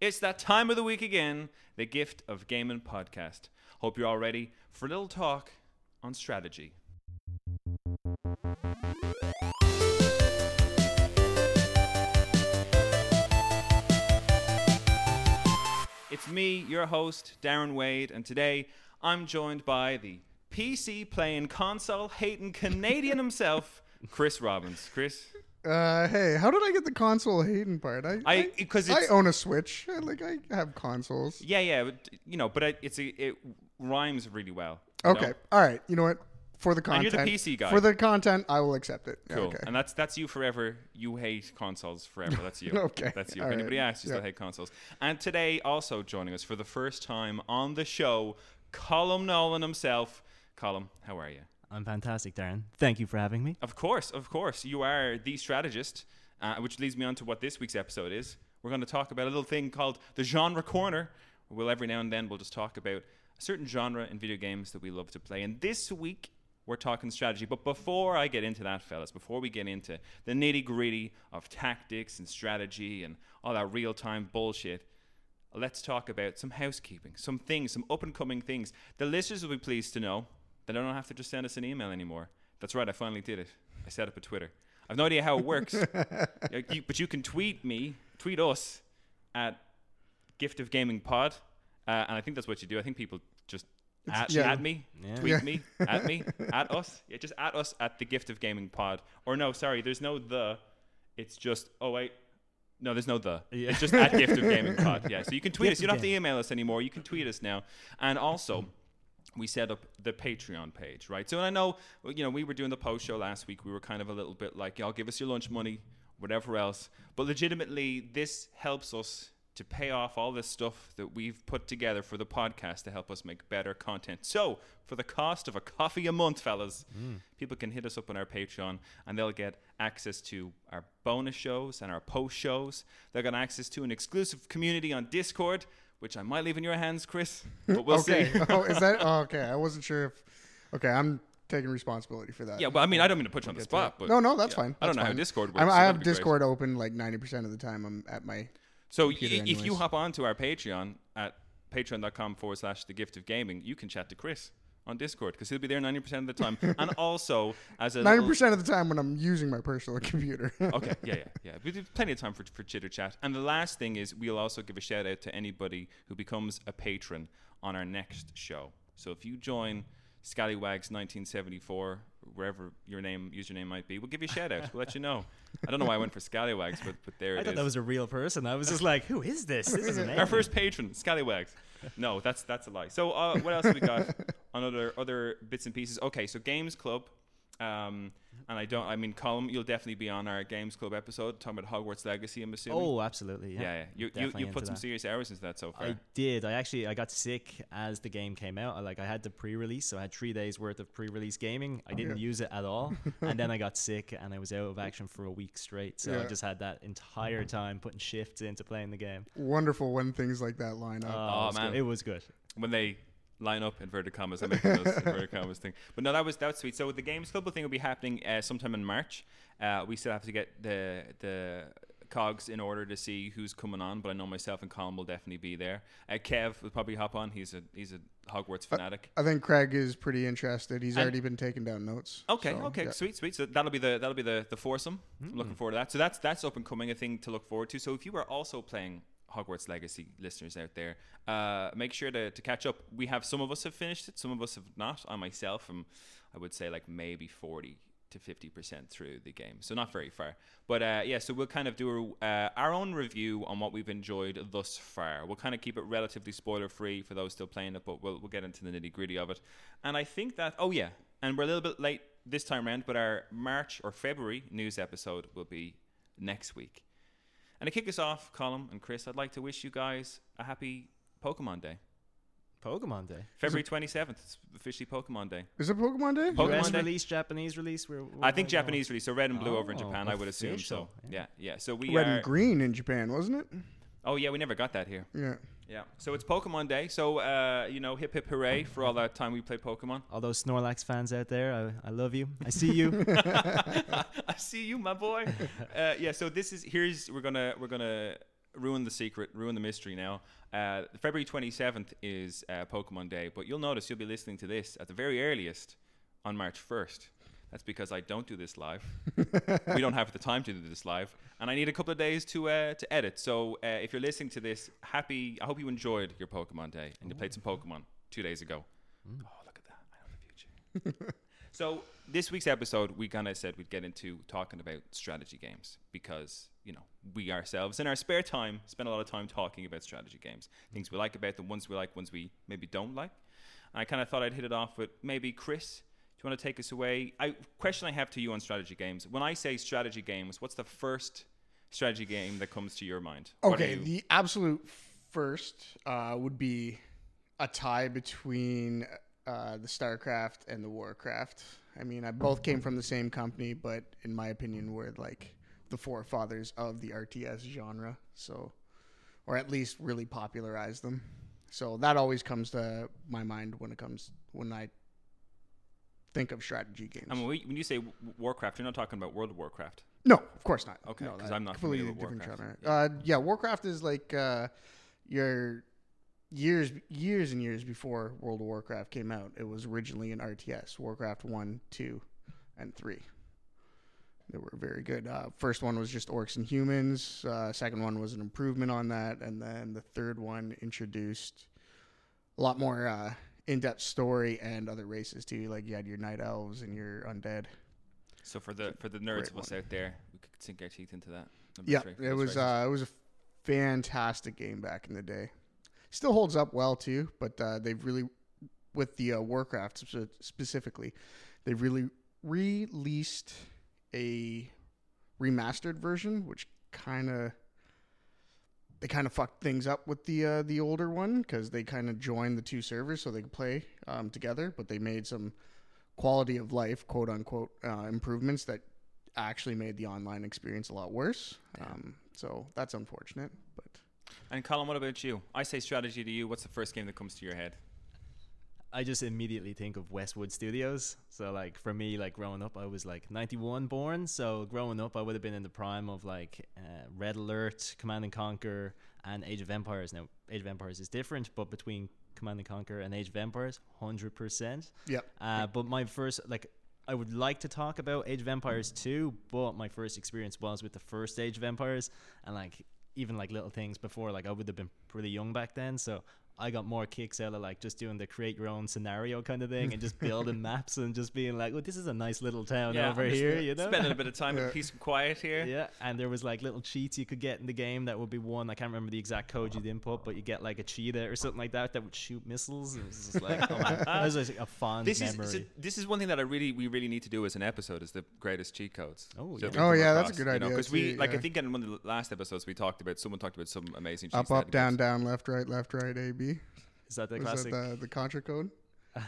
It's that time of the week again, the gift of gaming podcast. Hope you're all ready for a little talk on strategy. It's me, your host, Darren Wade, and today I'm joined by the PC playing, console hating Canadian himself, Chris Robbins. Chris, Uh, hey, how did I get the console hating part? I I because I it's own a Switch. Like I have consoles. yeah yeah, but, you know, but it, it's a, it rhymes really well. you know? Okay, all right. You know what? For the And you're the PC guy. For the content, I will accept it. Cool. Okay. And that's that's you forever. You hate consoles forever. That's you. Okay. That's you. All if right. anybody asks, you still hate consoles. And today, also joining us for the first time on the show, Colm Nolan himself. Colm, how are you? I'm fantastic, Darren. Thank you for having me. Of course, of course. You are the strategist, uh, which leads me on to what this week's episode is. We're going to talk about a little thing called the genre corner. We'll every now and then we'll just talk about a certain genre in video games that we love to play. And this week we're talking strategy. But before I get into that, fellas, before we get into the nitty gritty of tactics and strategy and all that real time bullshit, let's talk about some housekeeping, some things, some up and coming things. The listeners will be pleased to know that I don't have to just send us an email anymore. That's right, I finally did it. I set up a Twitter. I've no idea how it works, you- but you can tweet me, tweet us at Gift of Gaming Pod, uh, and I think that's what you do. I think people just at, yeah. at me, Yeah. tweet Yeah. me, at me, at us. Yeah, just at us at the Gift of Gaming Pod. Or no, sorry, there's no the. It's just oh wait. No, there's no the. Yeah. It's just at Gift of Gaming Pod. Yeah, so you can tweet us. You don't have to email us anymore. You can tweet us now. And also, we set up the Patreon page, right? So and I know, you know, we were doing the post show last week. We were kind of a little bit like, y'all give us your lunch money, whatever else. But legitimately, this helps us to pay off all this stuff that we've put together for the podcast to help us make better content. So, for the cost of a coffee a month, fellas, mm. people can hit us up on our Patreon and they'll get access to our bonus shows and our post shows. They'll get access to an exclusive community on Discord, which I might leave in your hands, Chris. But we'll okay. see. oh, is that? Oh, okay. I wasn't sure if. Okay, I'm taking responsibility for that. Yeah, well, I mean, I don't mean to put you on the spot, but no, no, that's yeah. fine. I don't That's know how fine. Discord works. So I have be great. Discord open like 90% of the time. I'm at my. So y- if you hop onto our Patreon at patreon.com forward slash the gift of gaming, you can chat to Chris on Discord because he'll be there 90% of the time. and also, as a 90% of the time when I'm using my personal computer. okay, yeah, yeah, yeah. We have plenty of time for, for chitter chat. And the last thing is we'll also give a shout out to anybody who becomes a patron on our next show. So if you join Scallywags 1974, wherever your name username might be, we'll give you a shout out. We'll let you know. I don't know why I went for Scallywags, but but there it is. I it thought is. that was a real person. I was just like, who is this? This is amazing. Our first patron, Scallywags. No, that's that's a lie. So uh, what else have we got on other other bits and pieces? Okay, so Games Club. Um, and I don't. I mean, Colm, you'll definitely be on our Games Club episode talking about Hogwarts Legacy. I'm assuming. Oh, absolutely. Yeah. yeah, yeah. You you, Definitely you put some that. serious hours into that so far. I did. I actually I got sick as the game came out. I, like I had the pre-release, so I had three days worth of pre-release gaming. I didn't yeah. use it at all, and then I got sick and I was out of action for a week straight. So I just had that entire time putting shifts into playing the game. Wonderful when things like that line Oh, up. Oh, it was man. good. it was good. when they line up inverted commas, I'm making those inverted commas thing. But no, that was that was sweet. So the Games Club thing will be happening uh, sometime in March. Uh, we still have to get the the cogs in order to see who's coming on, but I know myself and Colm will definitely be there. Uh, Kev will probably hop on. He's a he's a Hogwarts fanatic. I think Craig is pretty interested. He's And- already been taking down notes. Okay, So, okay, yeah. sweet, sweet. So that'll be the that'll be the the foursome. I'm looking forward to that. So that's that's up and coming, a thing to look forward to. So if you are also playing Hogwarts Legacy, listeners out there, uh, make sure to, to catch up. We have some of us have finished it, some of us have not. I myself am, I would say like maybe forty to fifty percent through the game, so not very far. But uh, yeah, so we'll kind of do a, uh, our own review on what we've enjoyed thus far. We'll kind of keep it relatively spoiler free for those still playing it, but we'll we'll get into the nitty gritty of it. And I think that oh yeah, and we're a little bit late this time around, but our March or February news episode will be next week. And to kick us off, Colm and Chris, I'd like to wish you guys a happy Pokemon Day. Pokemon Day. February 27th, it's officially Pokemon Day. Is it Pokemon Day? Pokemon US Day? release, Japanese release. We're, we're I think going Japanese release, so red and blue over in Oh, Japan, I would assume. So, yeah, yeah. yeah. So we Red are. and green in Japan, wasn't it? Oh, yeah, we never got that here. Yeah. Yeah. So it's Pokemon Day. So, uh, you know, hip hip hooray for all that time we played Pokemon. All those Snorlax fans out there, I, I love you. I see you. I see you, my boy. Uh, yeah. So this is here's we're gonna we're gonna ruin the secret, ruin the mystery now. Uh, February 27th is uh, Pokemon Day, but you'll notice you'll be listening to this at the very earliest on March 1st. That's because I don't do this live. we don't have the time to do this live, and I need a couple of days to uh, to edit. So uh, if you're listening to this, happy. I hope you enjoyed your Pokemon Day and you played some Pokemon two days ago. Oh, look at that! I know the future. so this week's episode, we kind of said we'd get into talking about strategy games because you know we ourselves in our spare time spend a lot of time talking about strategy games, things we like about them, ones we like, ones we maybe don't like. And I kind of thought I'd hit it off with maybe Chris. Do you want to take us away? I question I have to you on strategy games. When I say strategy games, what's the first strategy game that comes to your mind? Okay, you- the absolute first uh, would be a tie between uh, the StarCraft and the Warcraft. I mean, I both came from the same company, but in my opinion, were like the forefathers of the RTS genre. So, or at least really popularized them. So that always comes to my mind when it comes when I think of strategy games. I mean, when you say Warcraft, you're not talking about World of Warcraft. No, of course not. Okay, no, 'cause that- I'm not completely familiar with different Warcraft. genre. Uh, yeah, Warcraft is like uh, your years, years and years before World of Warcraft came out. It was originally an RTS. Warcraft one, two, and three. They were very good. Uh, first one was just orcs and humans. Uh, second one was an improvement on that, and then the third one introduced a lot more uh, in-depth story and other races too. Like you had your night elves and your undead. So for the for the nerds of us out there, we could sink our teeth into that. Number Yeah, three, it was uh, it was a fantastic game back in the day. Still holds up well too, but uh, they've really, with the uh, Warcraft specifically, they've really released a remastered version, which kind of they kind of fucked things up with the uh, the older one because they kind of joined the two servers so they could play um, together, but they made some quality of life, quote unquote, uh, improvements that actually made the online experience a lot worse. Um, so that's unfortunate. But And Colm, what about you? I say strategy to you. What's the first game that comes to your head? I just immediately think of Westwood Studios. So like for me, like growing up, I was like '91 born. So growing up, I would have been in the prime of like uh, Red Alert, Command and Conquer, and Age of Empires. Now Age of Empires is different, but between Command and Conquer and Age of Empires, hundred percent. Yeah. Uh, but my first like. I would like to talk about Age of Empires 2, but my first experience was with the first Age of Empires, and like even like little things before, like I would have been pretty young back then, so I got more kicks out of like just doing the create your own scenario kind of thing and just building maps and just being like, "Oh, this is a nice little town over I'm just, here," you know. Spending a bit of time in peace and quiet here. Yeah, and there was like little cheats you could get in the game that would be one. I can't remember the exact code you'd input, but you get like a cheetah or something like that that would shoot missiles. It was just like, oh man, that was just a fond This is so this is one thing that I really we really need to do as an episode is the greatest cheat codes. Oh, yeah. we Oh, come yeah, that's a good idea Because we too, like I think in one of the last episodes we talked about someone talked about some amazing cheats. up, up, down, games. down, left, right, left, right, A, B. is that the Was classic? that the, the Contra code?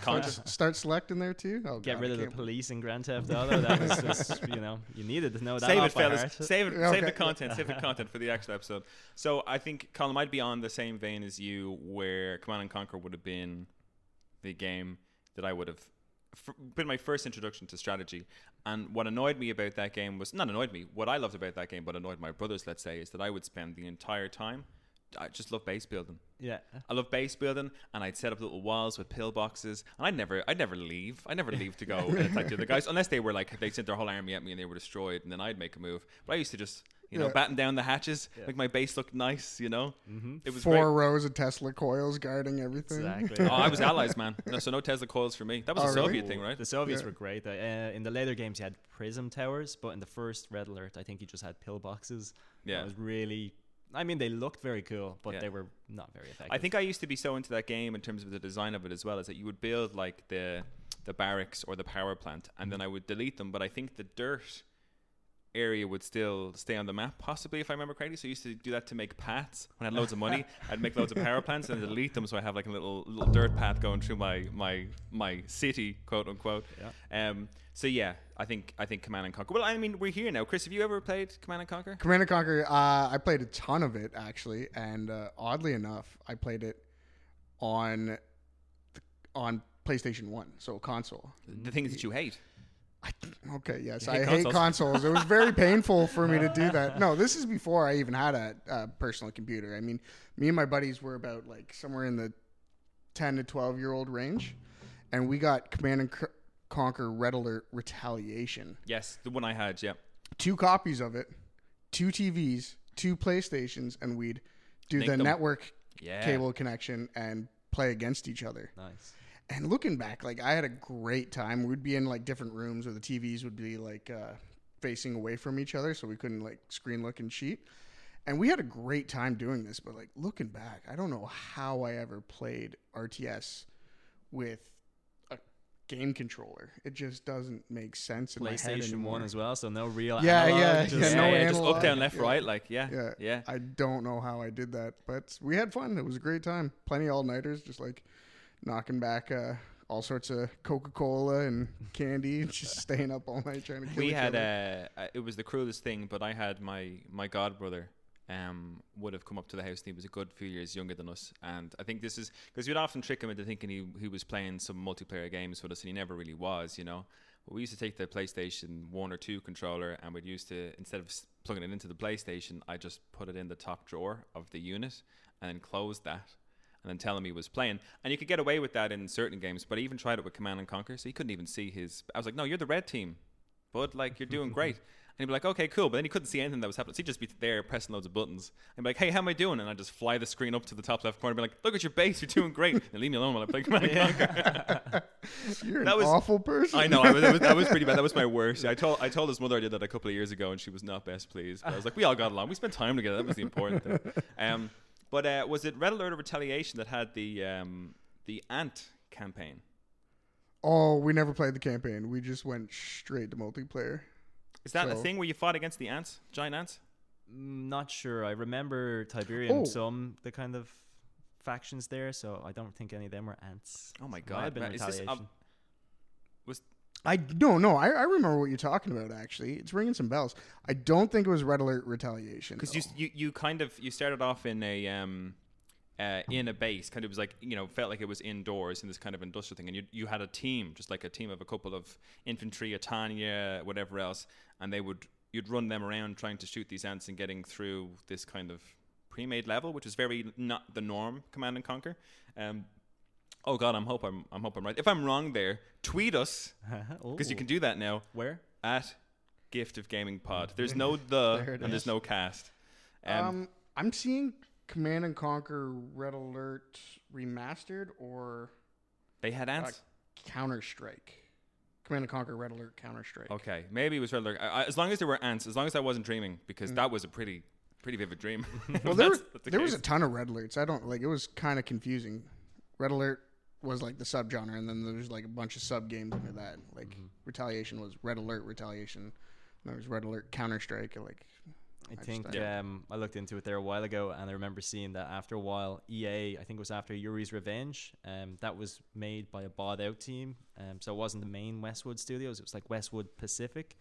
Con- Just start select in there too. Oh, Get God, rid I of the can't- police in Grand Theft Auto. That was just, you know, you needed to know that. Save it, by fellas. heart. Save it. Yeah, Save the okay. content. Save the content for the actual episode. So I think Colm might be on the same vein as you, where Command and Conquer would have been the game that I would have f- been my first introduction to strategy. And what annoyed me about that game was not annoyed me. What I loved about that game, but annoyed my brothers, let's say, is that I would spend the entire time. I just love base building. Yeah. I love base building, and I'd set up little walls with pillboxes, and I'd never, I'd never leave. I'd never leave to go and attack the other guys, unless they were like they sent their whole army at me and they were destroyed, and then I'd make a move. But I used to just, you know, Yeah. batten down the hatches, make my base look nice. You know, mm-hmm. it was Four great. rows of Tesla coils guarding everything. Exactly. Oh, I was allies, man. No, so no Tesla coils for me. That was Oh, a really? Soviet thing, right? The Soviets Yeah. were great. Uh, in the later games, you had prism towers, but in the first Red Alert, I think you just had pillboxes. Yeah. it was really. I mean, they looked very cool, but Yeah. they were not very effective. I think I used to be so into that game in terms of the design of it as well, is that you would build like the the barracks or the power plant, and mm-hmm. then I would delete them. But I think the dirt area would still stay on the map, possibly if I remember correctly. So I used to do that to make paths. When I had loads of money, I'd make loads of power plants and delete them, so I have like a little little dirt path going through my my my city, quote unquote. Yeah. Um. So yeah, I think I think Command and Conquer. Well, I mean, we're here now. Chris, have you ever played Command and Conquer? Command and Conquer. Uh, I played a ton of it actually, and uh, oddly enough, I played it on the, on PlayStation One, so console. The things that you hate. I, okay, yes, You I hate hate consoles. consoles. It was very painful for me to do that. No, this is before I even had a, a personal computer. I mean, me and my buddies were about like somewhere in the ten to twelve year old range, and we got Command and C- Conquer Red Alert Retaliation. Yes, the one I had. Yeah. Two copies of it, two TVs, two PlayStations, and we'd do Link the them. network Yeah. cable connection and play against each other. Nice. And looking back, like I had a great time. We'd be in like different rooms where the TVs would be like uh, facing away from each other, so we couldn't like screen look and cheat. And we had a great time doing this. But like looking back, I don't know how I ever played RTS with a game controller. It just doesn't make sense in PlayStation. One as well, so no real. Yeah, analog, yeah, just- yeah, yeah, no yeah, just up, down, left, yeah. right. Like, yeah, Yeah. yeah. I don't know how I did that, but we had fun. It was a great time. Plenty all nighters, just like knocking back uh, all sorts of Coca Cola and candy, and just staying up all night trying to kill we each had other. uh, it was the cruelest thing, but I had my my god brother um would have come up to the house and he was a good few years younger than us. And I think this is because you'd often trick him into thinking he he was playing some multiplayer games with us and he never really was you know? But we used to take the PlayStation 1 or 2 controller and we'd used to instead of plugging it into the PlayStation I just put it in the top drawer of the unit and then closed that and then tell him he was playing. And you could get away with that in certain games, but I even tried it with Command and Conquer, so he couldn't even see his. I was like, "No, you're the red team, bud. Like you're doing great." And he'd be like, "Okay, cool," but then he couldn't see anything that was happening. So he'd just be there pressing loads of buttons. And be like, "Hey, how am I doing?" And I would just fly the screen up to the top left corner, and be like, "Look at your base. You're doing great." And leave me alone while I play Command and Conquer. You're an that was- awful person. I know I was, that, was, that was pretty bad. That was my worst. I told I told his mother I did that a couple of years ago, and she was not best pleased. But I was like, we all got along. We spent time together. That was the important thing. Um, but uh, was it Red Alert or Retaliation that had the um, the Ant campaign? Oh, we never played the campaign. We just went straight to multiplayer. Is that a So- thing where you fought against the ants, giant ants? Mm, Not sure. I remember Tiberium Oh. some the kind of factions there, so I don't think any of them were ants. Oh my Might god! have been man, is this, retaliation. um, was I no no. I, I remember what you're talking about. Actually, it's ringing some bells. I don't think it was Red Alert Retaliation. because you, you you kind of you started off in a um uh, in a base kind of was like you know felt like it was indoors in this kind of industrial thing and you you had a team just like a team of a couple of infantry a Tanya whatever else and they would you'd run them around trying to shoot these ants and getting through this kind of pre-made level which is very not the norm command and conquer um oh god i'm hope i'm i'm hope i'm right if i'm wrong there tweet us because you can do that now Where? at gift of gaming pod there's no the There it and there's no cast um, I'm seeing Command and Conquer Red Alert remastered or They had ants. Counter Strike. Command and Conquer Red Alert Counter Strike. okay, maybe it was Red Alert. I, I- as long as there were ants, as long as I wasn't dreaming, because that was a pretty, pretty vivid dream. Mm. Well, there, That's- was, that's the there was a ton of red alerts. I don't like. It was kind of confusing. Red alert was like the subgenre, and then there's like a bunch of sub games under that. Like Mm-hmm. retaliation was red alert retaliation. And there was red alert counter strike. Like I just think don't- um, I looked into it there a while ago, and I remember seeing that after a while, EA, I think it was after Yuri's Revenge, um, that was made by a bought out team. Um, so it wasn't the main Westwood Studios; it was like Westwood Pacific,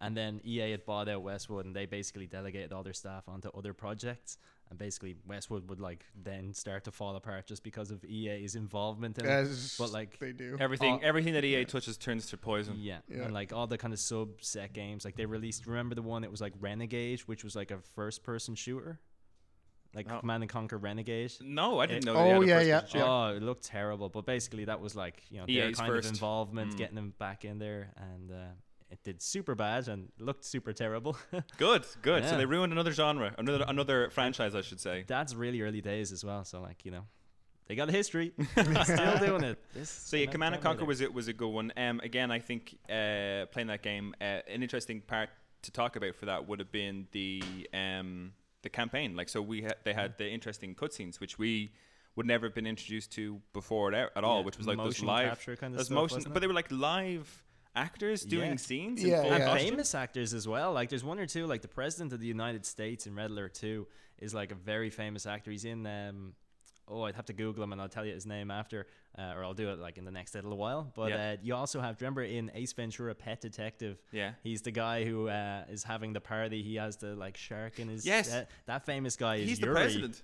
and then EA had bought out Westwood, and they basically delegated all their staff onto other projects. And basically, Westwood would like then start to fall apart just because of EA's involvement in it. But like, they do. everything. all- everything that EA touches turns to poison. yeah. Yeah. and like all the kind of subset games, like they released. Remember the one? It was like Renegade, which was like a first-person shooter, like No. Command and Conquer Renegade. No, I didn't Eh, know. They oh, a yeah, yeah. shooter. Oh, it looked terrible, but basically that was like you know their EA's kind first. of involvement, Mm. getting them back in there, and uh, it did super bad and looked super terrible. Good, good. So they ruined another genre, another another franchise, I should say. That's really early days as well, so like you know, they got a history, still doing it. This So yeah, amount Command and Conquer was it was a good one. Um, again, I think uh, playing that game, uh, an interesting part to talk about for that would have been the um the campaign. Like, so we had they had the interesting cutscenes, which we would never have been introduced to before at, at all, Yeah, which was like those motion live, capture kind of those stuff, motion, but they were like live actors doing Yeah. scenes. Yeah, in full and yeah. famous actors as well. Like there's one or two. Like the president of the United States in Red Alert Two is like a very famous actor. He's in. Um, oh, I'd have to Google him and I'll tell you his name after, uh, or I'll do it like in the next little while. But Yeah. uh, you also have. Do you remember in Ace Ventura: Pet Detective? Yeah. He's the guy who uh, is having the party. He has the like shark in his. Yes. uh, that famous guy is He's the president.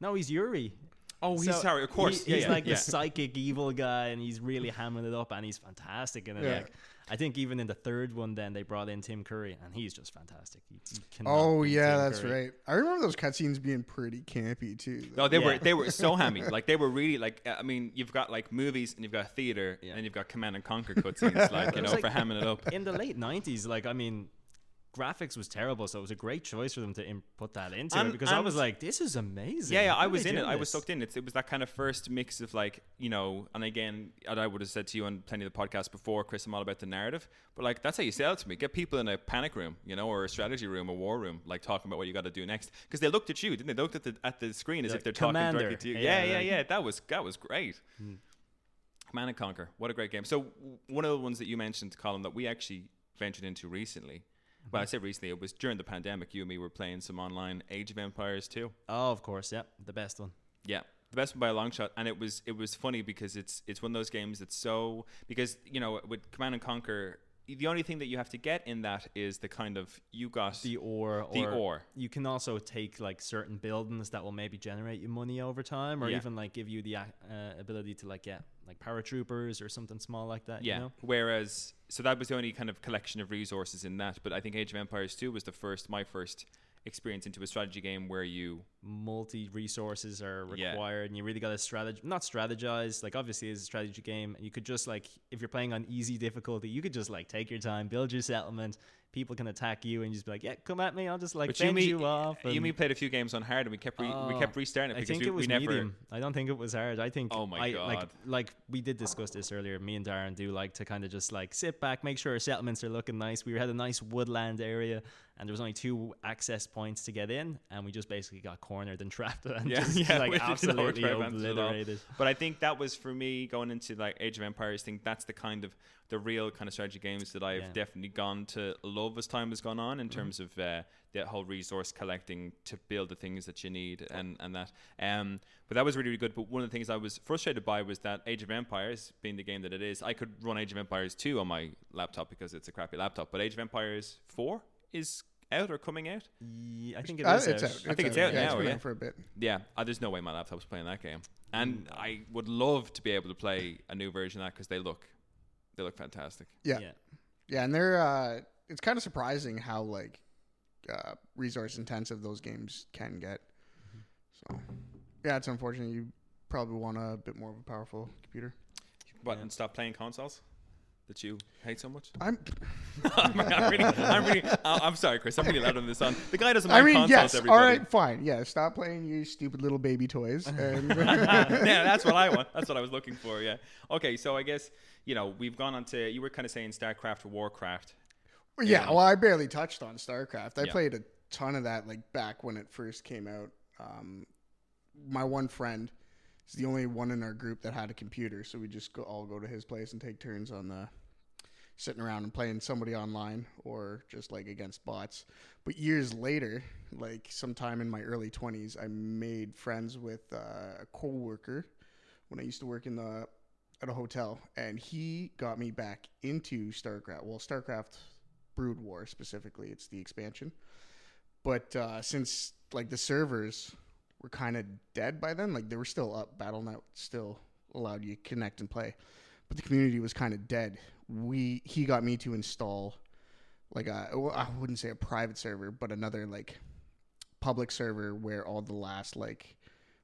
No, he's Yuri. Oh, he's So sorry, of course. he- Yeah, he's yeah, like yeah. the psychic evil guy, and he's really hamming it up, and he's fantastic in it. Yeah. Like, I think even in the third one, then they brought in Tim Curry, and he's just fantastic. You, you cannot Oh yeah, Tim that's Curry. right. I remember those cutscenes being pretty campy too. though. No, they were they were so hammy. Like they were really like uh, I mean, you've got like movies and you've got theater Yeah. and you've got Command and Conquer cutscenes, like you know, was for hamming it up. In the late '90s, like I mean, graphics was terrible, so it was a great choice for them to im- put that into And- it because I was like, this is amazing. Yeah, yeah, How I was in it. doing I was sucked in. It's, it was that kind of first mix of like, you know, and again, and I would have said to you on plenty of the podcasts before, Chris, I'm all about the narrative, but like that's how you sell it to me. Get people in a panic room, you know, or a strategy room, a war room, like talking about what you got to do next, because they looked at you, didn't they? They looked at the at the screen as Yeah, if they're Commander. talking directly to you. Yeah, Yeah, yeah, like- yeah. That was that was great. Hmm. Command and Conquer, what a great game. So w- one of the ones that you mentioned, Colm, that we actually ventured into recently. Well, I say recently, it was during the pandemic. You and me were playing some online Age of Empires two. Oh, of course, yeah, the best one. Yeah, the best one by a long shot, and it was it was funny because it's it's one of those games that's so because you know with Command and Conquer, the only thing that you have to get in that is the kind of you got The ore, The or ore. You can also take like certain buildings that will maybe generate you money over time, or Yeah. even like give you the uh, ability to like get like paratroopers or something small like that. yeah. You know? Whereas so that was the only kind of collection of resources in that, but I think Age of Empires two was the first my first experience into a strategy game where you multi resources are Yeah. required and you really got to strategize not strategize like obviously it's a strategy game you could just like if you're playing on easy difficulty you could just like take your time build your settlement people can attack you and you just be like yeah come at me i'll just like but fend you, off you and- me played a few games on hard and we kept re- we Oh, kept restarting it I think we, it was we never medium. I don't think it was hard. I think. Oh my I, God. Like, like we did discuss this earlier. Me and Darren do like to kind of just like sit back, make sure our settlements are looking nice. We had a nice woodland area, and there was only two access points to get in, and we just basically got cornered and trapped and Yeah, just yeah, like we didn't know where absolutely to advance at all. obliterated. But I think that was for me going into like Age of Empires thing. That's the kind of the real kind of strategy games that I've Yeah. definitely gone to love as time has gone on in terms of uh, that whole resource collecting to build the things that you need and and that. Um, but that was really really good. But one of the things I was frustrated by was that Age of Empires, being the game that it is, I could run Age of Empires two on my laptop because it's a crappy laptop. But Age of Empires four is out or coming out. Yeah, I think it Uh, it's out. out. I think it's out yeah, now, been yeah. out for a bit. Yeah, uh, there's no way my laptop's playing that game, and I would love to be able to play a new version of that because they look, they look fantastic. Yeah. yeah. Yeah, and they're uh it's kind of surprising how like uh resource intensive those games can get. So yeah, it's unfortunate you probably want a bit more of a powerful computer. But Yeah. and stop playing consoles that you hate so much? I'm I'm, I'm really, I'm really, I- I'm sorry, Chris. I'm really loud on this on. The guy doesn't I mean, consoles. yes. All everybody. right, fine. Yeah, stop playing you stupid little baby toys. And yeah, that's what I want. That's what I was looking for. Yeah. Okay, so I guess you know we've gone on to you were kind of saying StarCraft or Warcraft. yeah, Yeah. well, I barely touched on StarCraft. I Yeah. played a ton of that like back when it first came out. Um, my one friend is the only one in our group that had a computer, so we just go, all go to his place and take turns on the sitting around and playing somebody online or just like against bots. But years later, like sometime in my early 20s, I made friends with uh, a coworker when I used to work in the at a hotel, and he got me back into StarCraft. Well, StarCraft Brood War specifically, it's the expansion. But uh, since like the servers were kind of dead by then, like they were still up, BattleNet still allowed you to connect and play, but the community was kind of dead. We he got me to install like a well, I wouldn't say a private server, but another like public server where all the last like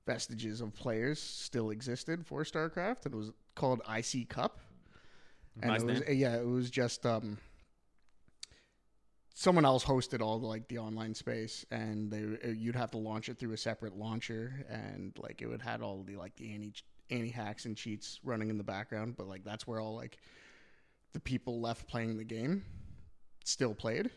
vestiges of players still existed for StarCraft. and It was called ICCup. And Nice it was yeah, it was just um someone else hosted all the like the online space and they uh, you'd have to launch it through a separate launcher and like it would had all the like the anti anti hacks and cheats running in the background but like that's where all like the people left playing the game still played.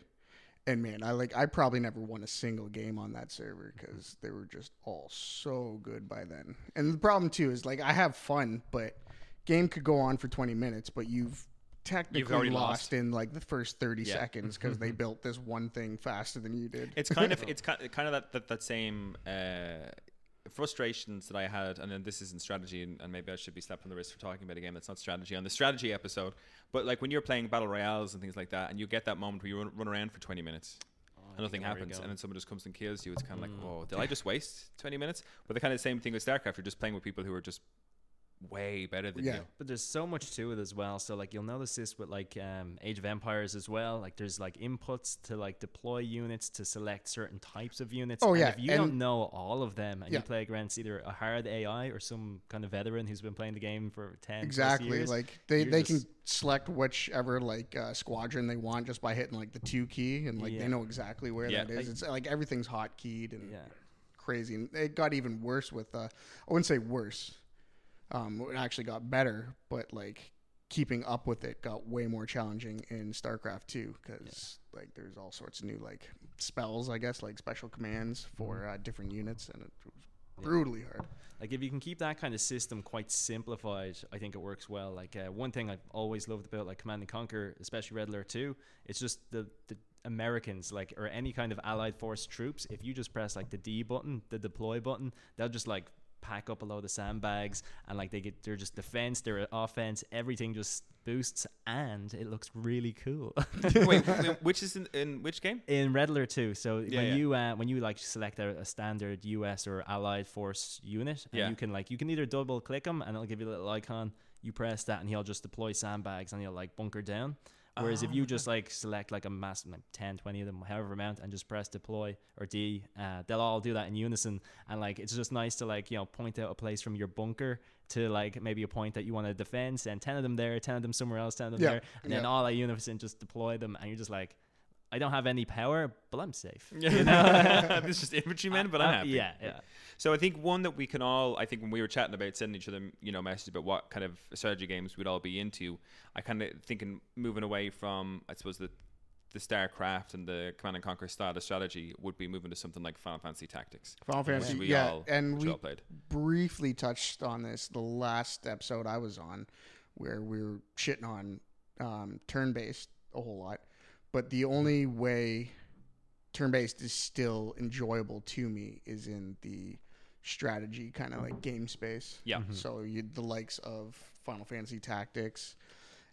And man i like i probably never won a single game on that server because they were just all so good by then. And the problem too is like i have fun but game could go on for 20 minutes but you've technically already lost, lost. in like the first 30 Yeah. seconds because they built this one thing faster than you did It's kind of it's kind kind of that that, that same uh, frustrations that I had, and then this isn't strategy, and, and maybe I should be slapped on the wrist for talking about a game that's not strategy on the strategy episode. But like when you're playing battle royales and things like that, and you get that moment where you run, run around for 20 minutes, Oh and nothing know where you're happens, and then someone just comes and kills you. It's kind of Mm. like, oh, did I just waste 20 minutes? But the kind of same thing with StarCraft. You're just playing with people who are just way better than Yeah. you. But there's so much to it as well. So like you'll notice this with like um, Age of Empires as well. Like there's like inputs to like deploy units to select certain types of units. Oh, and yeah, If you don't know all of them and Yeah. you play against either a hard AI or some kind of veteran who's been playing the game for ten plus exactly years, like they, they just- can select whichever like uh, squadron they want just by hitting like the two key and like Yeah. they know exactly where Yeah. that is Like- it's like everything's hotkeyed and yeah. crazy and it got even worse with uh, i wouldn't say worse um, it actually got better but like keeping up with it got way more challenging in starcraft 2 because like there's all sorts of new like spells i guess like special commands for uh, different units and it was Mm-hmm. Yeah. brutally hard Like if you can keep that kind of system quite simplified, I think it works well. Like uh, one thing I've always loved about like Command and Conquer, especially Red Alert 2, it's just the the Americans like or any kind of allied force troops. If you just press like the D button, the deploy button, they'll just like pack up a load of sandbags and like they get they're just defense, they're offense, everything just boosts and it looks really cool. Wait, wh- which is in, in which game? in Red Alert 2 so Yeah, when yeah. you uh, when you like select a, a standard us or allied force unit and Yeah. you can like you can either double click them and it'll give you a little icon you press that and he'll just deploy sandbags and he'll like bunker down whereas if Oh, you okay. just like select like a mass like 10 20 of them however amount and just press deploy or d uh, they'll all do that in unison. And like it's just nice to like you know point out a place from your bunker to like maybe a point that you want to defend send 10 of them there 10 of them somewhere else 10 of them Yeah, there and then all at unison just deploy them and you're just like I don't have any power, but I'm safe. Yeah. this is just infantrymen, but I'm Uh, happy. Yeah, yeah. So I think one that we can all, I think when we were chatting about sending each other, you know, messages about what kind of strategy games we'd all be into, I kind of thinking moving away from, I suppose the the StarCraft and the Command and Conquer style of strategy would be moving to something like Final Fantasy Tactics, final which fantasy we yeah all, and which we we all played. briefly touched on this the last episode I was on, where we were shitting on um, turn based a whole lot. But the only way turn based is still enjoyable to me is in the strategy kind of like game space. Yeah. Mhm. So you, the likes of Final Fantasy Tactics,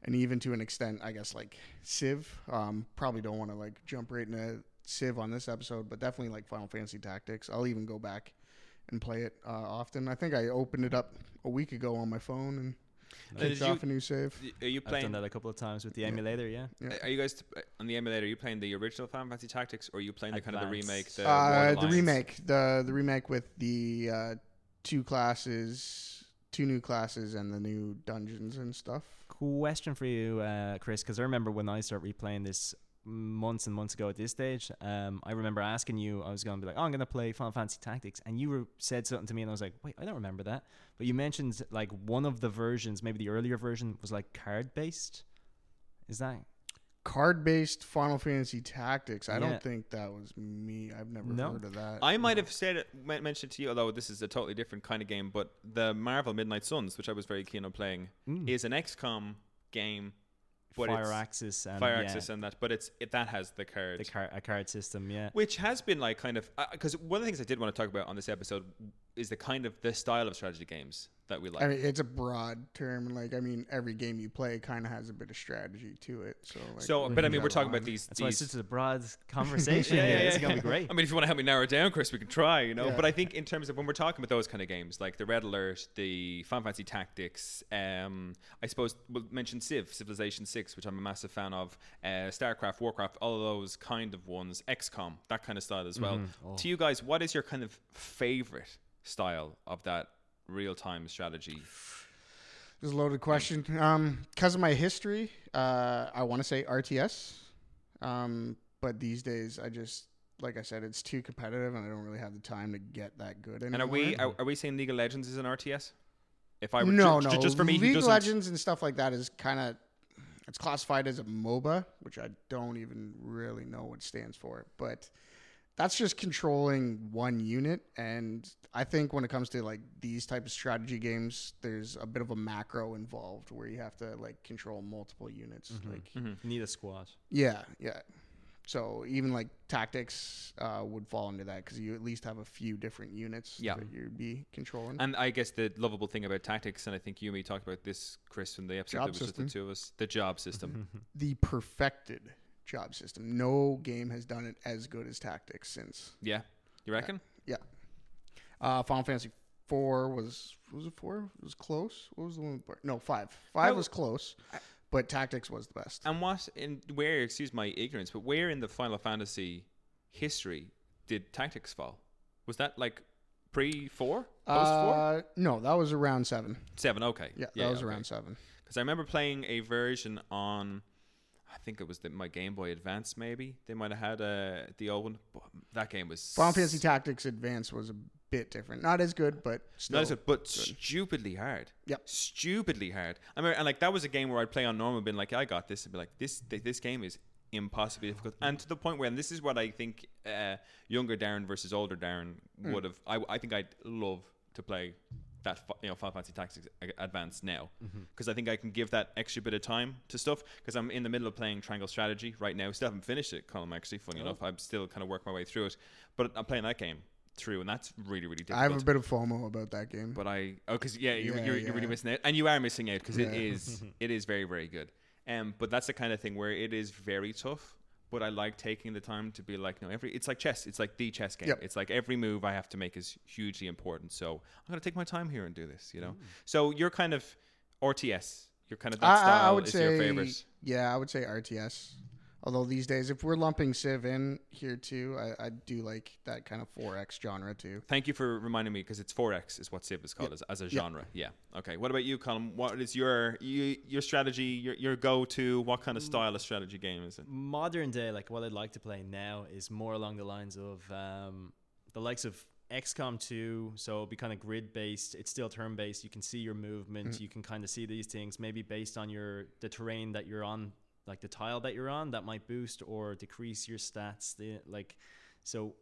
and even to an extent, I guess like Civ. Um, probably don't want to like jump right into Civ on this episode, but definitely like Final Fantasy Tactics. I'll even go back and play it uh, often. I think I opened it up a week ago on my phone and Uh, kicked you- off a new save. Are you I've done playing? that a couple of times with the Yeah. emulator, yeah. Yeah. Are you guys t- on the emulator? Are you playing the original Final Fantasy Tactics, or are you playing the kind of the remake? The, Uh, the remake, the the remake with the uh, two classes, two new classes, and the new dungeons and stuff. Question for you, uh, Chris, because I remember when I started replaying this months and months ago at this stage, um, I remember asking you, I was going to be like, oh, I'm going to play Final Fantasy Tactics. And you were, said something to me, and I was like, wait, I don't remember that. But you mentioned like one of the versions, maybe the earlier version, was like card based. Is that? Card based Final Fantasy Tactics. I Yeah. don't think that was me. I've never No? heard of that. I might have said it, men- mentioned to you, although this is a totally different kind of game. But the Marvel Midnight Suns, which I was very keen on playing, Mm. is an XCOM game, but Firaxis and Fire yeah, Axis and that. But it's it that has the card, the card, a card system, yeah. which has been like kind of uh, because one of the things I did want to talk about on this episode is the kind of the style of strategy games that we like. I mean, it's a broad term. Like, I mean, every game you play kind of has a bit of strategy to it. So, like, so, but I mean, we're talking about these. That's why it's these a broad conversation. Yeah, yeah, yeah, It's gonna be great. I mean, if you want to help me narrow it down, Chris, we can try, you know. Yeah. But I think in terms of when we're talking about those kind of games, like the Red Alert, the Final Fantasy Tactics, um, I suppose we'll mention Civ, Civilization Six, which I'm a massive fan of, uh, StarCraft, Warcraft, all of those kind of ones, XCOM, that kind of style as well. Mhm. Oh. To you guys, what is your kind of favorite style of that real-time strategy? This is a loaded question. Um, because of my history, uh, I want to say RTS. Um, but these days, I just like I said, it's too competitive, and I don't really have the time to get that good anymore. And are we are, are we saying League of Legends is an RTS? If I were no, ju- no, ju- just for me, League of Legends and stuff like that is kind of it's classified as a MOBA, which I don't even really know what stands for, but that's just controlling one unit and I think when it comes to like these type of strategy games, there's a bit of a macro involved where you have to like control multiple units. Mhm. Like Mhm. You need a squad. yeah, yeah. So even like tactics uh, would fall into that because you at least have a few different units Yeah. that you'd be controlling. And I guess the lovable thing about tactics, and I think you and me talked about this, Chris, from the episode Job that was just the two of us, the job system. the perfected job system. No game has done it as good as Tactics since. Yeah, you reckon? Yeah. Uh, Final Fantasy four was was it four? It was close. What was the one? With, no, five. Five How- was close, but Tactics was the best. And what in where? Excuse my ignorance, but where in the Final Fantasy history did Tactics fall? Was that like pre four, post four, Uh, no, that was around seven. seven? Okay, Yeah, that was around seven. Because I remember playing a version on, I think it was the, my Game Boy Advance. Maybe they might have had uh, the old one. But that game was Final Fantasy Tactics Advance was a bit different. Not as good, but still. Not as good, but stupidly hard. Yep. Stupidly hard. I mean, and like that was a game where I'd play on normal, been like, I got this, and be like, this, th- this game is impossibly difficult, and to the point where, and this is what I think, uh, younger Darren versus older Darren Hmm. would have. I, I think I'd love to play that, you know, Final Fantasy Tactics Advance now, Mm-hmm. because I think I can give that extra bit of time to stuff. Because I'm in the middle of playing Triangle Strategy right now. Still haven't finished it, Colm. Actually, funny Oh. enough, I'm still kind of working my way through it, but I'm playing that game through, and that's really, really difficult. I have a bit of FOMO about that game. But I oh because yeah, you're, Yeah, you're, you're really missing out, and you are missing out because it Yeah. is it is very very good. Um, but that's the kind of thing where it is very tough. But I like taking the time to be like, no, every it's like chess. It's like the chess game. Yep. It's like every move I have to make is hugely important. So I'm gonna take my time here and do this. You know. Mm. So you're kind of RTS. You're kind of that I, style I would is say, your favorite. yeah, I would say RTS. Although these days, if we're lumping Civ in here too, I, I do like that kind of 4X genre too. Thank you for reminding me because it's 4X is what Civ is called as, as a genre. Yeah. Okay. What about you, Colm? What is your you, your strategy? Your your go to? What kind of style of strategy game is it? modern day, like what I'd like to play now is more along the lines of um, the likes of XCOM 2. So it'll be kind of grid based. It's still turn based. You can see your movement. You can kind of see these things, maybe based on your the terrain that you're on, like the tile that you're on, that might boost or decrease your stats. The, like, so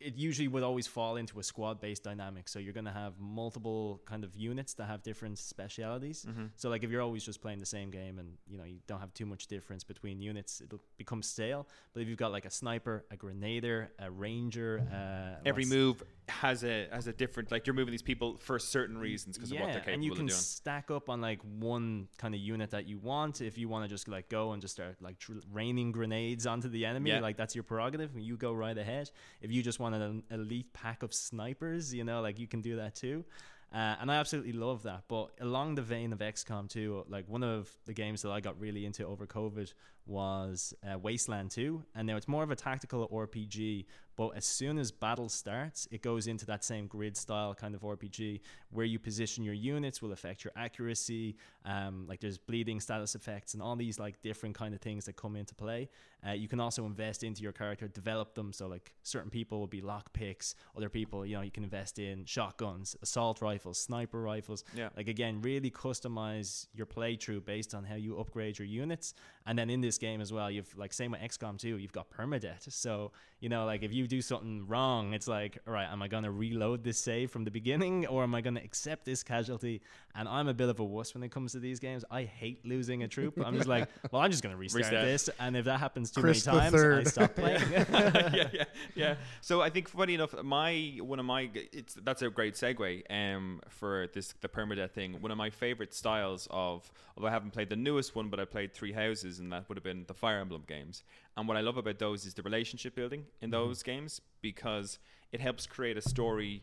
it usually would always fall into a squad based dynamic. So you're going to have multiple kind of units that have different specialities. So like if you're always just playing the same game and you know you don't have too much difference between units, it'll become stale. But if you've got like a sniper, a grenadier, a ranger, uh, Every move has a has a different like you're moving these people for certain reasons because of what they're capable and you can of doing. stack up on like one kind of unit that you want. If you want to just like go and just start like tr- raining grenades onto the enemy, Yeah. like that's your prerogative. You go right ahead. If you just want an elite pack of snipers, you know, like you can do that too. Uh, and I absolutely love that. But along the vein of XCOM 2, like one of the games that I got really into over COVID was uh, Wasteland 2. And now it's more of a tactical RPG, but as soon as battle starts, it goes into that same grid style kind of RPG where you position your units will affect your accuracy. Um, like there's bleeding status effects and all these like different kind of things that come into play. Uh, you can also invest into your character, develop them. So like certain people will be lock picks, other people, you know, you can invest in shotguns, assault rifles, sniper rifles. Yeah. Like again, really customize your playthrough based on how you upgrade your units. And then in this game as well, you've like same with XCOM 2, you've got permadeath. So, you know, like if you do something wrong, it's like, all right, am I gonna reload this save from the beginning or am I gonna accept this casualty? And I'm a bit of a wuss when it comes to these games. I hate losing a troop. I'm just like, well, I'm just gonna restart Reset. this. And if that happens too Chris many times, I Third. stop playing. yeah, yeah, yeah. So I think funny enough, my one of my it's that's a great segue um for this the permadeath thing. One of my favorite styles of although I haven't played the newest one, but I played Three Houses, and that would have been the Fire Emblem games. And what I love about those is the relationship building in those games because it helps create a story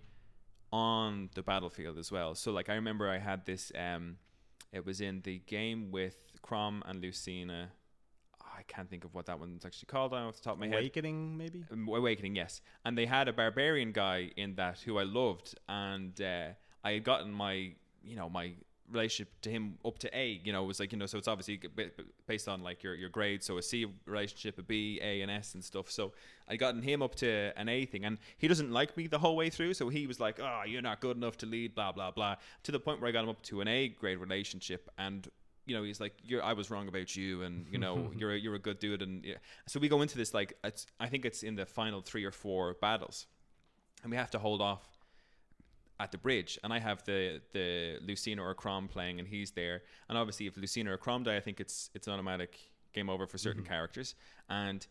on the battlefield as well. So like I remember I had this um it was in the game with Chrom and Lucina. I can't think of what that one's actually called now off the top of my head. Awakening, maybe? Um, Awakening, yes. And they had a barbarian guy in that who I loved, and uh, I had gotten my, you know, my relationship to him up to A. You know, it was like you know, so it's obviously g- b- b- based on like your your grade. So a C relationship, a B, A, and S and stuff. So I gotten him up to an A thing, and he doesn't like me the whole way through. So he was like, "Oh, you're not good enough to lead," blah blah blah. To the point where I got him up to an A grade relationship, and you know, he's like, "You're, I was wrong about you, and you know, you're a, you're a good dude." And yeah. so we go into this like, it's, I think it's in the final three or four battles, and we have to hold off at the bridge. And I have the the Lucina or Chrom playing, and he's there. And obviously, if Lucina or Chrom die, I think it's it's an automatic game over for certain mm-hmm. characters. And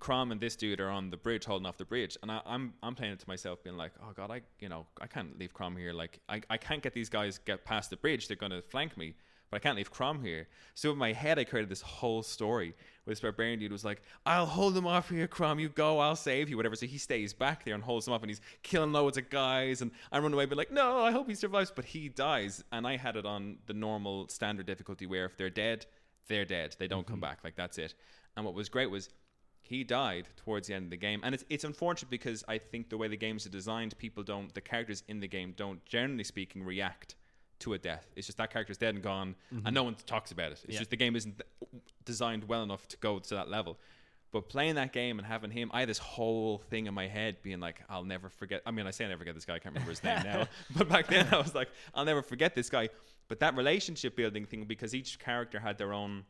Chrom and this dude are on the bridge, holding off the bridge, and I, I'm I'm playing it to myself, being like, "Oh God, I you know I can't leave Chrom here. Like I, I can't get these guys get past the bridge. They're gonna flank me." but I can't leave Chrom here. So in my head, I created this whole story this barbarian dude was like, I'll hold him off here, Chrom. You go, I'll save you, whatever. So he stays back there and holds him off, and he's killing loads of guys. And I run away, but like, no, I hope he survives. But he dies, and I had it on the normal standard difficulty where if they're dead, they're dead. They don't come mm-hmm. back. Like that's it. And what was great was he died towards the end of the game and it's, it's unfortunate because i think the way the games are designed people don't the characters in the game don't generally speaking react to a death it's just that character's dead and gone and mm-hmm. no one talks about it it's Yeah. just the game isn't designed well enough to go to that level but playing that game and having him i had this whole thing in my head being like i'll never forget i mean i say i never forget this guy i can't remember his name now but back then i was like i'll never forget this guy but that relationship building thing because each character had their own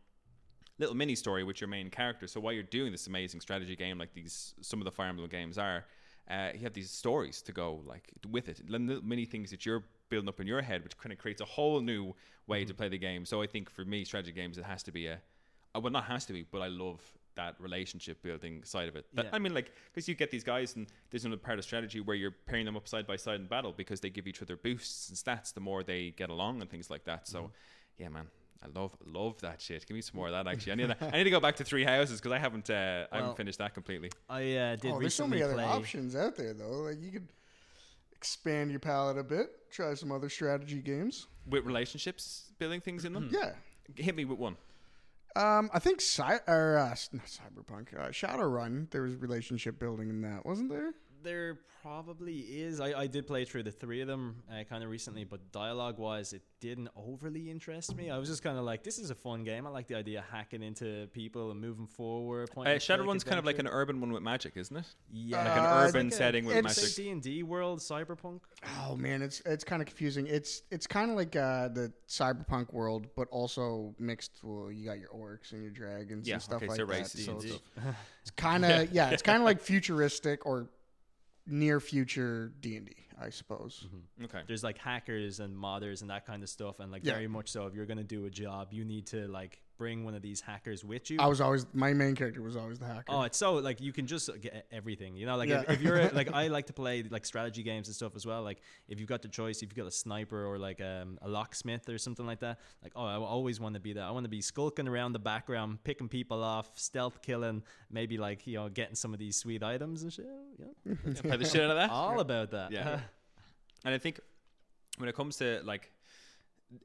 little mini story with your main character. So while you're doing this amazing strategy game, like these some of the Fire Emblem games are, uh, you have these stories to go like with it, little mini things that you're building up in your head, which kind of creates a whole new way Mm-hmm. to play the game. So I think for me, strategy games, it has to be a, well, not has to be, but I love that relationship building side of it. That, Yeah. I mean, like because you get these guys, and there's another part of strategy where you're pairing them up side by side in battle because they give each other boosts and stats the more they get along and things like that. So, Mm-hmm. yeah, man. I love love that shit. Give me some more of that. Actually, I need to, I need to go back to Three Houses because I haven't uh, I haven't finished that completely. I uh, did Oh, there's so recently many other play. options out there though. Like you could expand your palette a bit, try some other strategy games. With relationships, building things in them. Yeah. Hit me with one. Um, I think Cy- or uh, Cyberpunk, uh, Shadowrun. There was relationship building in that, wasn't there? There probably is. I, I did play through the three of them uh, kind of recently, but dialogue wise, it didn't overly interest me. I was just kind of like, this is a fun game. I like the idea of hacking into people and moving forward. point Uh, and click Shadowrun's kind of like an urban one with magic, isn't it? yeah, like an Uh, it's urban like a- setting with it's- magic. D and D world, cyberpunk. Oh man, it's it's kind of confusing. It's it's kind of like uh, the cyberpunk world, but also mixed. Well, you got your orcs and your dragons Yeah, and stuff okay, like so that. races So and it's, stuff. it's kind of yeah, it's kind of like futuristic or near future D and D, I suppose. Mm-hmm. Okay. There's like hackers and modders and that kind of stuff, and like Yeah. very much so. If you're gonna do a job, you need to like bring one of these hackers with you. I was always my main character was always the hacker. Oh, it's so like you can just get everything, you know. Like Yeah. if, if you're like I like to play like strategy games and stuff as well. Like if you've got the choice, if you've got a sniper or like um, a locksmith or something like that. Like oh, I always want to be that. I want to be skulking around the background, picking people off, stealth killing, maybe like you know getting some of these sweet items and shit. Yeah, Play the shit out of that. all about that. Yeah. And I think when it comes to like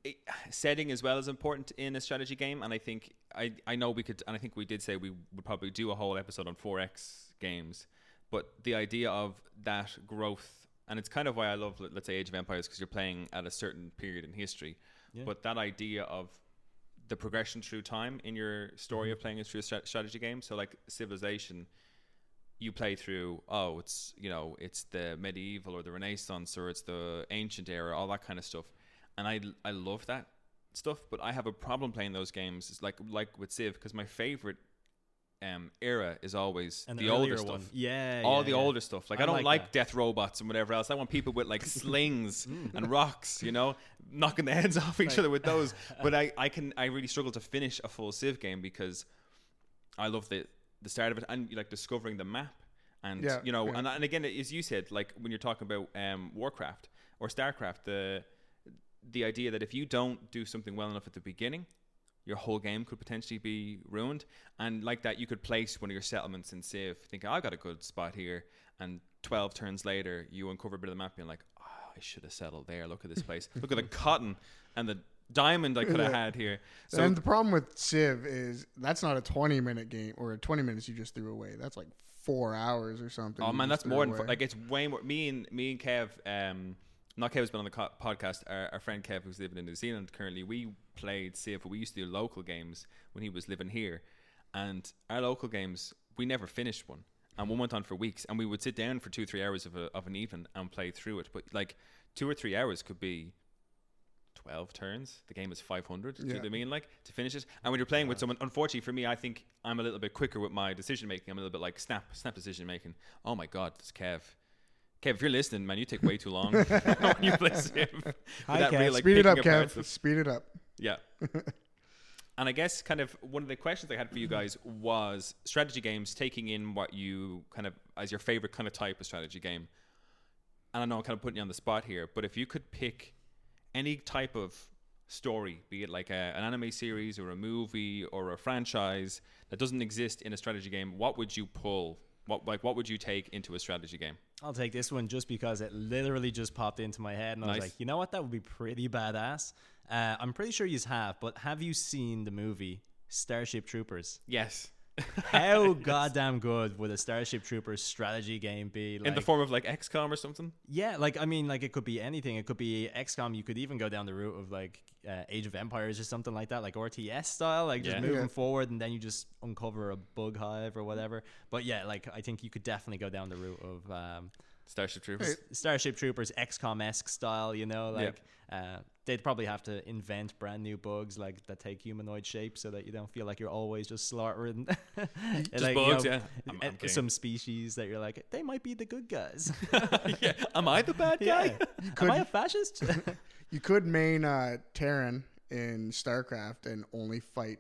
it, setting as well is important in a strategy game. And I think I I know we could, and I think we did say we would probably do a whole episode on 4X games. But the idea of that growth, and it's kind of why I love, let- let's say, Age of Empires, because you're playing at a certain period in history. Yeah. But that idea of the progression through time in your story of mm-hmm. playing it through a strategy game. So, like Civilization, you play through oh it's you know it's the medieval or the renaissance or it's the ancient era all that kind of stuff and i i love that stuff but i have a problem playing those games. It's like like with civ because my favorite um era is always And the older stuff. one. Yeah, all yeah, the yeah. older stuff. Like i, I don't like like, death robots and whatever else. I want people with like slings and rocks you know knocking the heads off each Right. other with those. But i i can i really struggle to finish a full civ game because I love the the start of it and like discovering the map and Yeah, you know and, and again as you said like when you're talking about um, Warcraft or Starcraft the the idea that if you don't do something well enough at the beginning your whole game could potentially be ruined and like that you could place one of your settlements in Civ thinking I've got a good spot here and 12 turns later you uncover a bit of the map being like oh, I should have settled there look at this place look at the cotton and the diamond I could have Yeah. had here so and the problem with Civ is that's not a 20 minute game or 20 minutes you just threw away. That's like four hours or something. Oh man, that's more than away. like it's way more. Me and me and Kev, um, not Kev's been on the co- podcast. Our, our friend Kev, who's living in New Zealand currently, we played Civ. We used to do local games when he was living here, and our local games we never finished one, and one went on for weeks, and we would sit down for two three hours of a, of an evening and play through it. But like two or three hours could be. 12 turns. The game is 500 do you know what i mean? Like to finish it. And when you're playing with someone unfortunately for me i think i'm a little bit quicker with my decision making i'm a little bit like snap snap decision making oh my god this kev kev if you're listening man you take way too long when you play Civ. Hi, Kev. real, like, Speed it up, Kev. stuff. Speed it up. yeah and i guess kind of one of the questions i had for you mm-hmm. guys was strategy games taking in what you kind of as your favorite kind of type of strategy game and i know i'm kind of putting you on the spot here but if you could pick any type of story, be it like a, an anime series or a movie or a franchise that doesn't exist in a strategy game, what would you pull? What like what would you take into a strategy game? I'll take this one just because it literally just popped into my head, and I was like, you know what, that would be pretty badass. Uh, I'm pretty sure you have, but have you seen the movie Starship Troopers? Yes. How goddamn good would a Starship Troopers strategy game be? Like, in the form of like XCOM or something? yeah, like I mean, like it could be anything. It could be XCOM. You could even go down the route of like uh, Age of Empires or something like that, like RTS style, like just Yeah. moving Yeah. forward and then you just uncover a bug hive or whatever. But yeah, like I think you could definitely go down the route of um, Starship Troopers. Starship Troopers XCOM esque style, you know, Yeah. like uh, they'd probably have to invent brand new bugs like that take humanoid shape so that you don't feel like you're always just slaughtering Just like, you bugs, know, yeah. I'm- I'm some species that you're like they might be the good guys. yeah. Am I the bad guy? yeah. could- Am I a fascist? You could main uh, Terran in StarCraft and only fight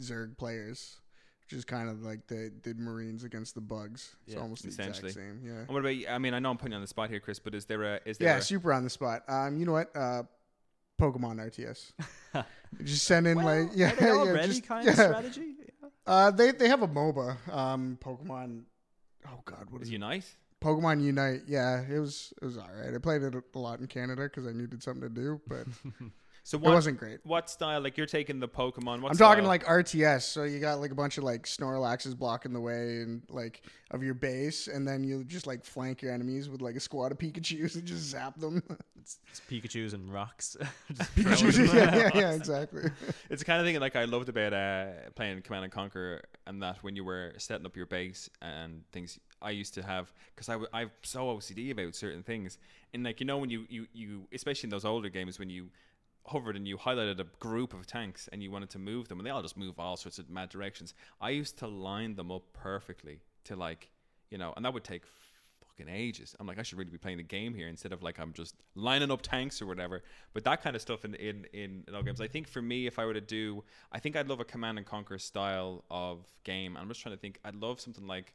Zerg players, which is kind of like the, the Marines against the bugs. It's Yeah, almost the exact same. Yeah. And what about? you? I mean, I know I'm putting you on the spot here, Chris, but is there a is there Yeah, a, super on the spot. Um, you know what? Uh, Pokemon RTS. just send in well, like yeah, are they yeah, already just- kind yeah. of strategy? Yeah. Uh, they they have a MOBA. Um, Pokemon. Oh God, what is is? Unite? Pokemon Unite. Yeah, it was it was all right. I played it a lot in Canada because I needed something to do, but So it what wasn't great. what style? Like you're taking the Pokemon. What I'm talking style? like RTS. So you got like a bunch of like Snorlaxes blocking the way and like of your base, and then you just like flank your enemies with like a squad of Pikachu's and just zap them. It's, it's Pikachu's and rocks. Pikachu's, throwing yeah, yeah, yeah, exactly. it's the kind of thing like I loved about uh, playing Command and Conquer, and that when you were setting up your base and things, I used to have because I w- I'm so OCD about certain things, and like you know when you you you especially in those older games when you hovered and you highlighted a group of tanks and you wanted to move them and they all just move all sorts of mad directions. I used to line them up perfectly to like you know, and that would take fucking ages. I'm like, I should really be playing the game here instead of like I'm just lining up tanks or whatever. But that kind of stuff in in in, in all games, I think for me, if I were to do, I think I'd love a command and conquer style of game. I'm just trying to think. I'd love something like.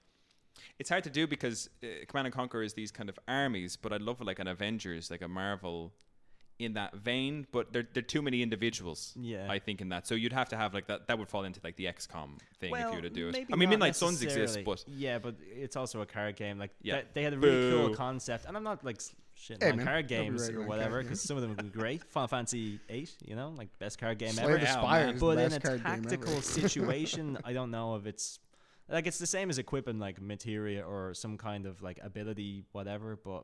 It's hard to do because uh, Command and Conquer is these kind of armies, but I'd love like an Avengers, like a Marvel, in that vein. But there, there are too many individuals. Yeah. I think in that. So you'd have to have like that. That would fall into like the XCOM thing if you were to do it. I mean, Midnight Suns exists, but yeah, but it's also a card game. Like, Yeah. they, they had a really Boo. cool concept, and I'm not like s- shitting Hey, on man, card games ragging or whatever, because some of them would be great. Final Fantasy Eight, you know, like best card game Slay ever. the Yeah, is But the in a card tactical situation, I don't know if it's like it's the same as equipping like materia or some kind of like ability, whatever. But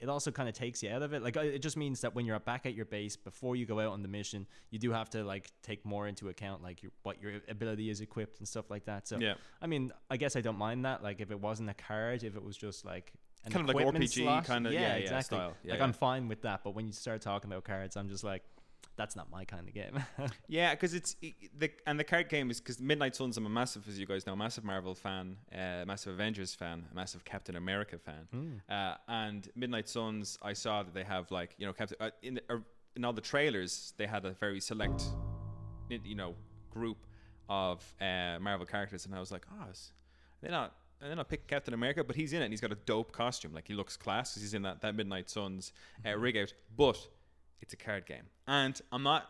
it also kind of takes you out of it. Like uh, it just means that when you're back at your base before you go out on the mission, you do have to like take more into account like your, what your ability is equipped and stuff like that. So yeah. I mean, I guess I don't mind that. Like if it wasn't a card, if it was just like an Kind of like RPG slot, kind of- yeah, yeah, exactly. style. Yeah, like. I'm fine with that. But when you start talking about cards, I'm just like, that's not my kind of game. Yeah, because it's the and the card game is because Midnight Suns. I'm a massive, as you guys know, massive Marvel fan, uh, massive Avengers fan, a massive Captain America fan. Hmm. Uh, and Midnight Suns, I saw that they have like you know Captain uh, in the, uh, in all the trailers they had a very select, you know, group of uh, Marvel characters, and I was like, oh, is- they're not. They're not picking Captain America, but he's in it. and He's got a dope costume. Like he looks class. 'cause He's in that, that Midnight Suns uh, rig out. But it's a card game, and I'm not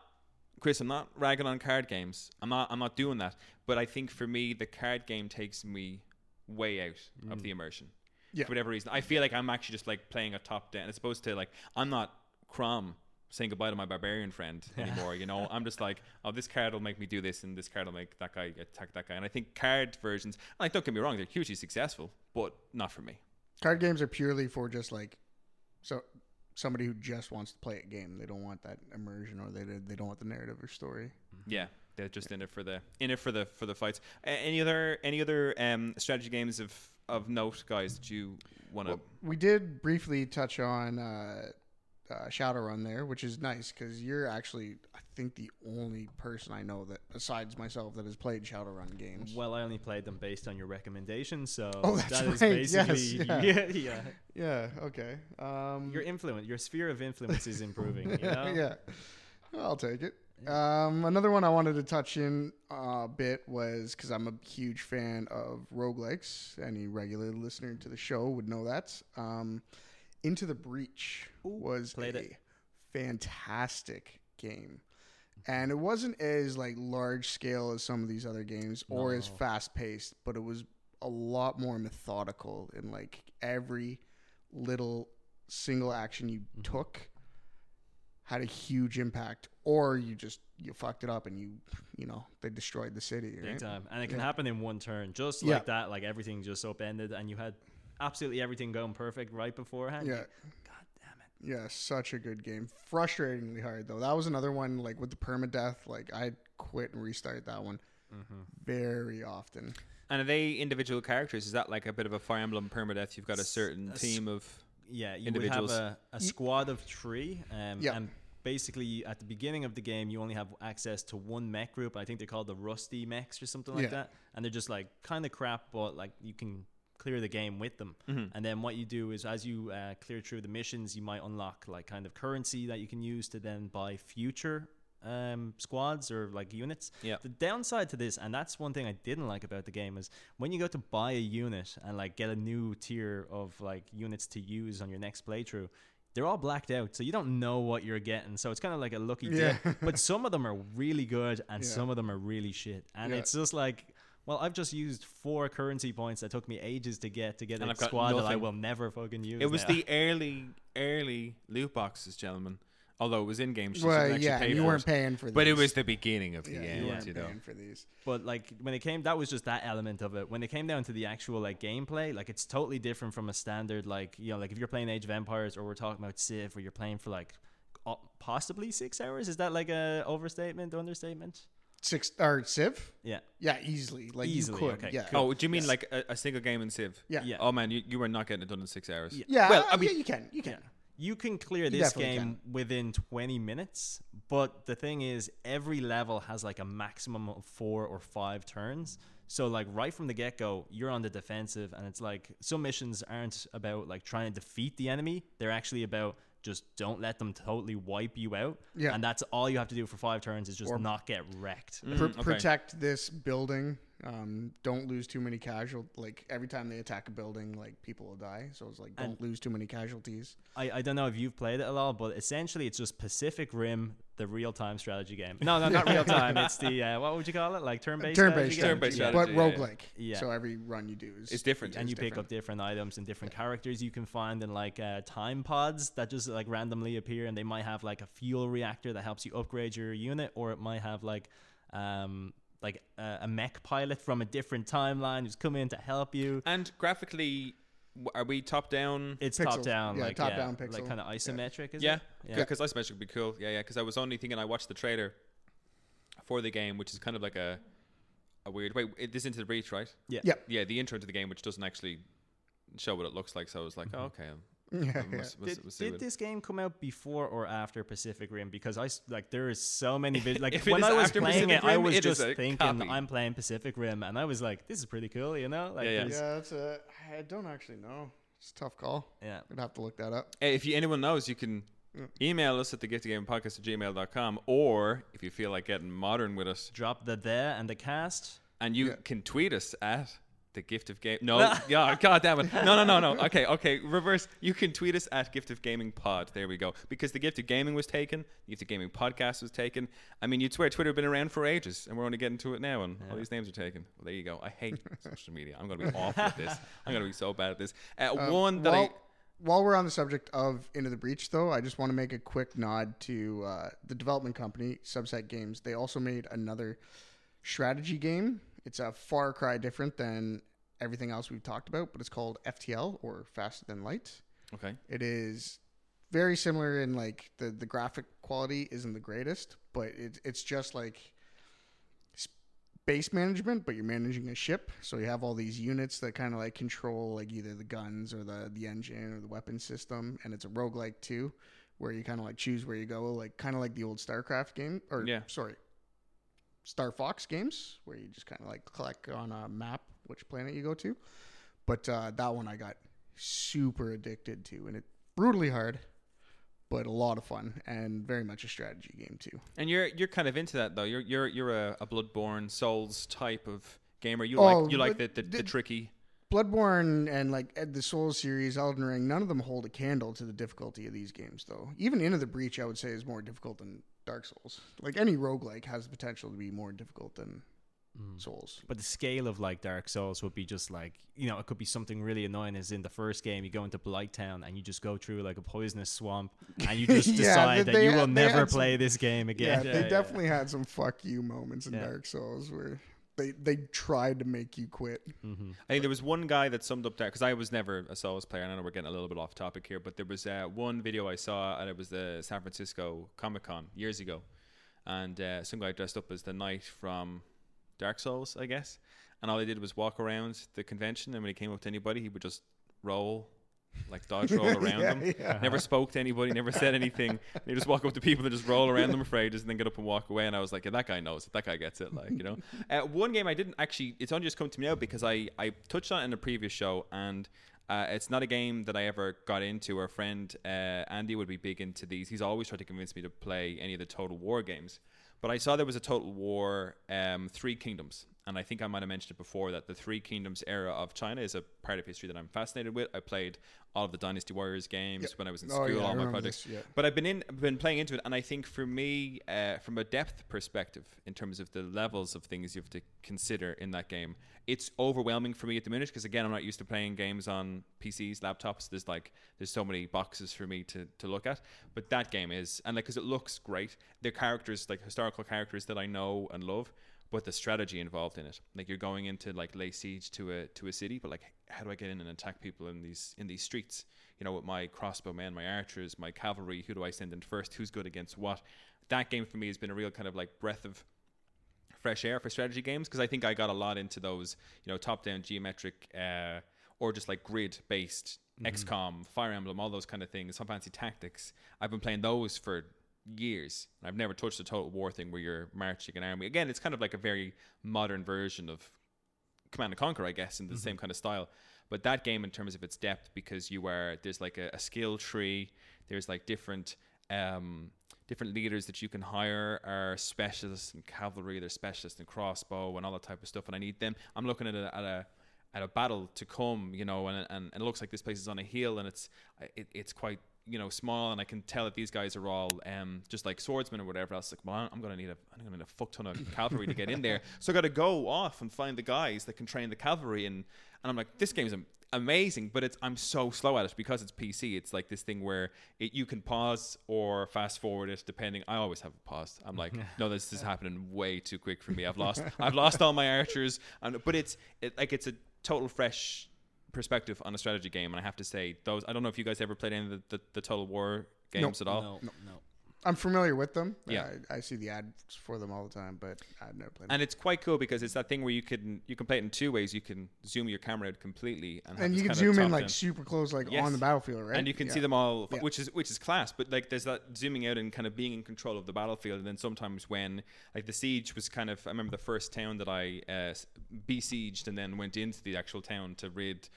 Chris, I'm not ragging on card games. I'm not. I'm not doing that. But I think for me, the card game takes me way out of the mm. immersion. Yeah. For whatever reason, I feel like I'm actually just like playing a top down. As opposed to like I'm not Chrom saying goodbye to my barbarian friend anymore. You know, I'm just like, oh, this card will make me do this, and this card will make that guy attack that guy. And I think card versions, like, don't get me wrong, they're hugely successful, but not for me. Card games are purely for just like so somebody who just wants to play a game. They don't want that immersion or they they don't want the narrative or story. Yeah, they're just in it for the in it for the for the fights. A- any other any other um, strategy games of of note, guys, that you want to? Well, we did briefly touch on uh, uh, Shadowrun there, which is nice because you're actually, I think, the only person I know that, besides myself, that has played Shadowrun games. well, I only played them based on your recommendation, so Oh, that's that is right, yes, basically yeah. yeah, yeah. yeah. Okay. Um, Your influence, your sphere of influence is improving. You know? yeah. I'll take it. Um, another one I wanted to touch in a bit was because I'm a huge fan of roguelikes. Any regular listener to the show would know that. Um, Into the Breach was played a it. fantastic game. And it wasn't as like large scale as some of these other games or as fast paced, but it was a lot more methodical in like every little single action you Mm-hmm. took had a huge impact or you just you fucked it up and you you know they destroyed the city Big time. And it can Yeah. happen in one turn, just Yeah. like that. Like everything just upended, and you had absolutely everything going perfect right beforehand. yeah God damn it. Yeah such a good game frustratingly hard though that was another one like with the permadeath like i'd quit and restart that one Mm-hmm. very often And are they individual characters? Is that like a bit of a Fire Emblem permadeath? You've got a certain a s- team of. Yeah, you Individuals. would have a, a squad of three, um, Yeah. and basically at the beginning of the game, you only have access to one mech group. I think they're called the Rusty mechs or something like Yeah. that, and they're just like kind of crap, but like you can clear the game with them. Mhm. And then what you do is, as you uh, clear through the missions, you might unlock like kind of currency that you can use to then buy future um, squads or like units. Yeah. The downside to this, and that's one thing I didn't like about the game, is when you go to buy a unit and like get a new tier of like units to use on your next playthrough, they're all blacked out, so you don't know what you're getting. So it's kind of like a lucky Yeah. dip. But some of them are really good, and Yeah. some of them are really shit. And Yeah. it's just like. Well, I've just used four currency points that took me ages to get to get And a I've got squad that I will never fucking use. It was now. the early, early loot boxes, gentlemen. Although it was in game, so you well didn't actually yeah pay you for weren't it. paying for these. But it was the beginning of the yeah, end, you Yeah. weren't you know. paying for these But like when it came, that was just that element of it. When it came down to the actual like gameplay, like it's totally different from a standard like you know like if you're playing Age of Empires or we're talking about Civ or you're playing for like possibly six hours. Is that like a overstatement, or understatement? Six or civ Yeah, yeah easily like Easily, you could okay, yeah cool. Oh, do you mean Yes. like a, a single game in Civ? yeah Yeah. Oh man, you, you were not getting it done in six hours. Yeah. yeah Well, I mean- yeah, you can you can yeah. You can clear this definitely game within 20 minutes, but the thing is, every level has like a maximum of four or five turns. So, like, right from the get go, you're on the defensive, and it's like some missions aren't about like trying to defeat the enemy, they're actually about just don't let them totally wipe you out. Yeah. And that's all you have to do for five turns is just Or- not get wrecked. Mm, Pr- okay. protect this building um, don't lose too many casual like every time they attack a building like people will die so it's like don't And- lose too many casualties I, I don't know if you've played it at all, but essentially it's just Pacific Rim, the real time strategy game. No, no, not real time. It's the, uh, what would you call it? Like turn based turn-based strategy game? Turn-based strategy, strategy, but yeah, yeah. roguelike Yeah. so every run you do is It's different. and you It's pick different. up different items and different characters you can find in like uh, time pods that just like randomly appear and they might have like a fuel reactor that helps you upgrade your unit or it might have like um like a, a mech pilot from a different timeline who's come in to help you And graphically, are we top down? it's Pixels. top down Yeah, like top yeah, down like kind of isometric is yeah, it yeah. Because isometric would be cool. Yeah, yeah. Because I was only thinking I watched the trailer for the game, which is kind of like a a weird. Wait, This into the breach, right? yeah Yeah. Yeah, the intro to the game, which doesn't actually show what it looks like. So I was like, mm-hmm. oh, okay. Yeah, I yeah. must- must- Did, must see did this game come out before or after Pacific Rim? Because I like there is so many videos. Like If it I was after playing Pacific it, I was it is just thinking copy. I'm playing Pacific Rim, and I was like, this is pretty cool, you know? Like, Yeah, yeah. yeah that's a i don't actually know it's a tough call yeah. i'd have to look that up Hey, if you, anyone knows, you can email us at the gift of game podcast at gmail.com or if you feel like getting modern with us Drop the there and the cast. and you Yeah. can tweet us at the gift of game no yeah god damn it no no no no. Okay okay reverse. You can tweet us at gift of gaming pod. There we go. Because the gift of gaming was taken the gift of gaming podcast was taken. I mean you'd swear twitter had been around for ages and we're only getting to it now and all these names are taken. Well there you go. I hate social media. I'm gonna be awful at this. I'm gonna be so bad at this. Uh, Uh, one that while, i while we're on the subject of Into the Breach, though, I just want to make a quick nod to uh, the development company, Subset Games. They also made another strategy game. It's a far cry different than everything else we've talked about, but it's called FTL or Faster Than Light. okay It is very similar in like the the graphic quality isn't the greatest, but it, it's just like space management, but you're managing a ship. So you have all these units that kind of like control like either the guns or the the engine or the weapon system, and it's a roguelike too, where you kind of like choose where you go, like kind of like the old StarCraft game, or Yeah. sorry, Star Fox games, where you just kind of like click on a map which planet you go to. But uh, that one I got super addicted to, and it brutally hard, but a lot of fun and very much a strategy game too. and you're you're kind of into that though you're you're you're a, a bloodborne souls type of gamer you Oh, like you like the, but the, the tricky Bloodborne and like the Souls series, Elden Ring, none of them hold a candle to the difficulty of these games, though. Even Into the Breach, I would say, is more difficult than Dark Souls. Like any roguelike has the potential to be more difficult than mm. Souls. But the scale of like Dark Souls would be just like you know it could be something really annoying. As in the first game, you go into Blight Town and you just go through like a poisonous swamp, and you just Yeah, decide they- that you will never some- play this game Yeah, again. Yeah, they yeah. definitely had some fuck you moments in Yeah. Dark Souls where they they tried to make you quit. hmm I think there was one guy that summed up that because I was never a Souls player. and I know we're getting a little bit off topic here, but there was uh, one video I saw, and it was the San Francisco Comic Con years ago, and uh, some guy dressed up as the knight from Dark Souls, I guess, and all he did was walk around the convention, and when he came up to anybody, he would just roll, like dodge roll around Yeah, them. yeah. Never spoke to anybody, never said anything. they just walk up to people and just roll around them afraid, just and then get up and walk away. And I was like, yeah, that guy knows it. That guy gets it. Like, you know. Uh, one game I didn't actually, it's only just come to me now because I, I touched on it in a previous show and uh, it's not a game that I ever got into. Our friend uh, Andy would be big into these. He's always tried to convince me to play any of the Total War games. But I saw there was a Total War um, Three Kingdoms. And I think I might have mentioned it before that the Three Kingdoms era of China is a part of history that I'm fascinated with. I played all of the Dynasty Warriors games Yep. when I was in Oh, school, yeah, all my projects. this, yeah. But I've been in, been playing into it, and I think for me, uh, from a depth perspective, in terms of the levels of things you have to consider in that game, it's overwhelming for me at the minute because again, I'm not used to playing games on PCs, laptops. There's like there's so many boxes for me to to look at, but that game is, and like because it looks great, they're characters like historical characters that I know and love. But the strategy involved in it, like you're going into like lay siege to a to a city, but like how do I get in and attack people in these in these streets? You know, with my crossbowmen, my archers, my cavalry, who do I send in first? Who's good against what? That game for me has been a real kind of like breath of fresh air for strategy games because I think I got a lot into those, you know, top down geometric uh, or just like grid based XCOM, Fire Emblem, all those kind of things, some fancy tactics. I've been playing those for years. I've never touched the Total War thing where you're marching an army. Again, it's kind of like a very modern version of Command and Conquer, I guess, in the same kind of style. But that game, in terms of its depth, because you are there's like a, a skill tree, there's like different um, different leaders that you can hire are specialists in cavalry, they're specialists in crossbow and all that type of stuff. And I need them. I'm looking at a, at a at a battle to come, you know, and, and, and it looks like this place is on a hill and it's it, it's quite you know small and I can tell that these guys are all um just like swordsmen or whatever else. Like, well, I'm gonna need a I'm gonna need a fuck ton of cavalry to get in there, so I got to go off and find the guys that can train the cavalry and and I'm like, this game's am- amazing, but it's I'm so slow at it because it's PC. It's like this thing where it, you can pause or fast forward it depending. I always have a pause. I'm like, no, this is happening way too quick for me. I've lost I've lost all my archers, and but it's it, like it's a total fresh perspective on a strategy game, and I have to say those. I don't know if you guys ever played any of the, the, the Total War games at all. No, no. I'm familiar with them. Yeah. I, I see the ads for them all the time, but I've never played them. And it's quite cool because it's that thing where you can you can play it in two ways. You can zoom your camera out completely, and, And you can zoom in like down- super close, like Yes. on the battlefield, right? and you can Yeah. see them all, Yeah. which is which is class. But like, there's that zooming out and kind of being in control of the battlefield. And then sometimes when like the siege was kind of, I remember the first town that I uh, besieged and then went into the actual town to rid,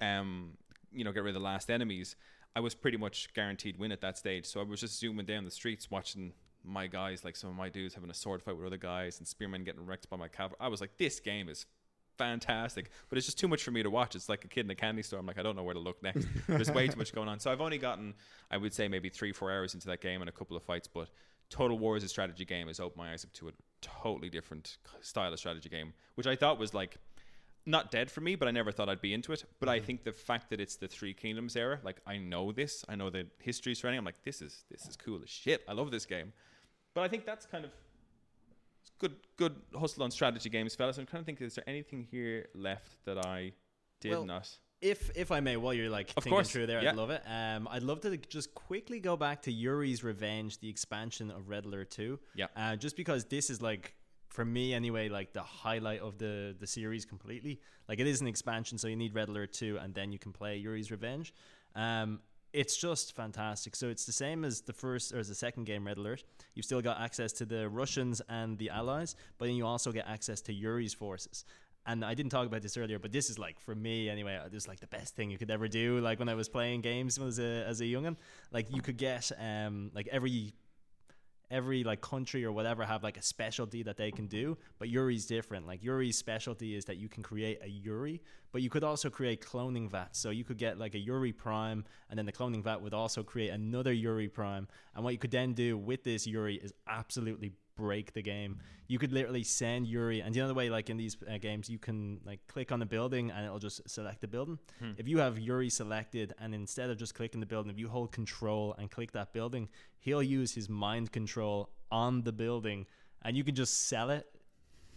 um, you know, get rid of the last enemies. I was pretty much guaranteed win at that stage. So I was just zooming down the streets watching my guys, like some of my dudes having a sword fight with other guys and spearmen getting wrecked by my cavalry. I was like, this game is fantastic, but it's just too much for me to watch. It's like a kid in a candy store. I'm like, I don't know where to look next. There's way too much going on. So I've only gotten, I would say, maybe three, four hours into that game and a couple of fights. But Total War as a strategy game has opened my eyes up to a totally different style of strategy game, which I thought was like not dead for me, but I never thought I'd be into it. But I think the fact that it's the Three Kingdoms era, like I know this, I know the history surrounding. it, I'm like, this is this is cool as shit. I love this game. But I think that's kind of good good hustle on strategy games, fellas. I'm trying to think, is there anything here left that I did Well, not? If if I may, while you're like Of thinking course, through there, yeah. I'd love it. Um, I'd love to just quickly go back to Yuri's Revenge, the expansion of Red Alert Two. Yeah. Uh, just because this is like for me anyway, like the highlight of the the series completely. Like it is an expansion, so you need Red Alert Two, and then you can play Yuri's Revenge. Um, it's just fantastic. So it's the same as the first or as the second game, Red Alert. You've still got access to the Russians and the Allies, but then you also get access to Yuri's forces. And I didn't talk about this earlier, but this is like for me anyway. uh, This is like the best thing you could ever do. Like when I was playing games as a as a youngin, like you could get um like every every like country or whatever have like a specialty that they can do, but Yuri's different. Like Yuri's specialty is that you can create a Yuri, but you could also create cloning vats. So you could get like a Yuri Prime, and then the cloning vat would also create another Yuri Prime. And what you could then do with this Yuri is absolutely break the game. You could literally send Yuri, and the other way, like in these uh, games, you can like click on the building and it'll just select the building. If you have Yuri selected, and instead of just clicking the building, if you hold Control and click that building, he'll use his mind control on the building, and you can just sell it.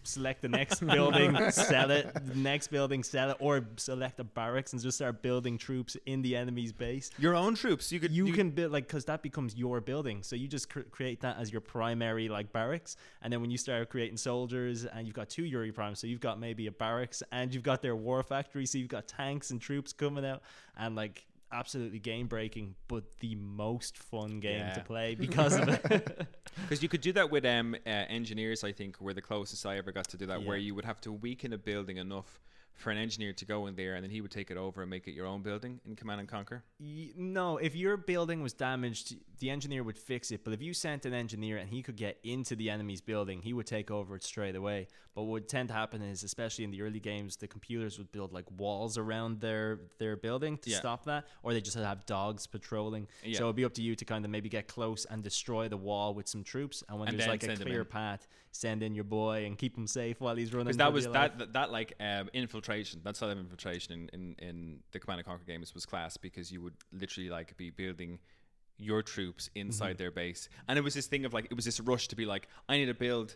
Select the next building, sell it. The next building, sell it, or select a barracks and just start building troops in the enemy's base Your own troops. You could. you, can build like because that becomes your building so you just cr- create that as your primary like barracks and then when you start creating soldiers and you've got two yuri primes so you've got maybe a barracks and you've got their war factory so you've got tanks and troops coming out and like absolutely game breaking but the most fun game Yeah. to play because of it Because you could do that with um, uh, engineers, I think, were the closest I ever got to do that, where you would have to weaken a building enough for an engineer to go in there and then he would take it over and make it your own building in Command and Conquer. Y- No, if your building was damaged, the engineer would fix it. But if you sent an engineer and he could get into the enemy's building, he would take over it straight away. But what would tend to happen is, especially in the early games, the computers would build like walls around their their building to Yeah. stop that, or they just have dogs patrolling. Yeah. So it'd be up to you to kind of maybe get close and destroy the wall with some troops. And when And there's like a clear path, send in your boy and keep him safe while he's running. Because that was that, that that like um, infiltration. That side of infiltration in, in in the Command and Conquer games was class because you would literally like be building your troops inside Mm-hmm. their base, and it was this thing of like it was this rush to be like I need to build.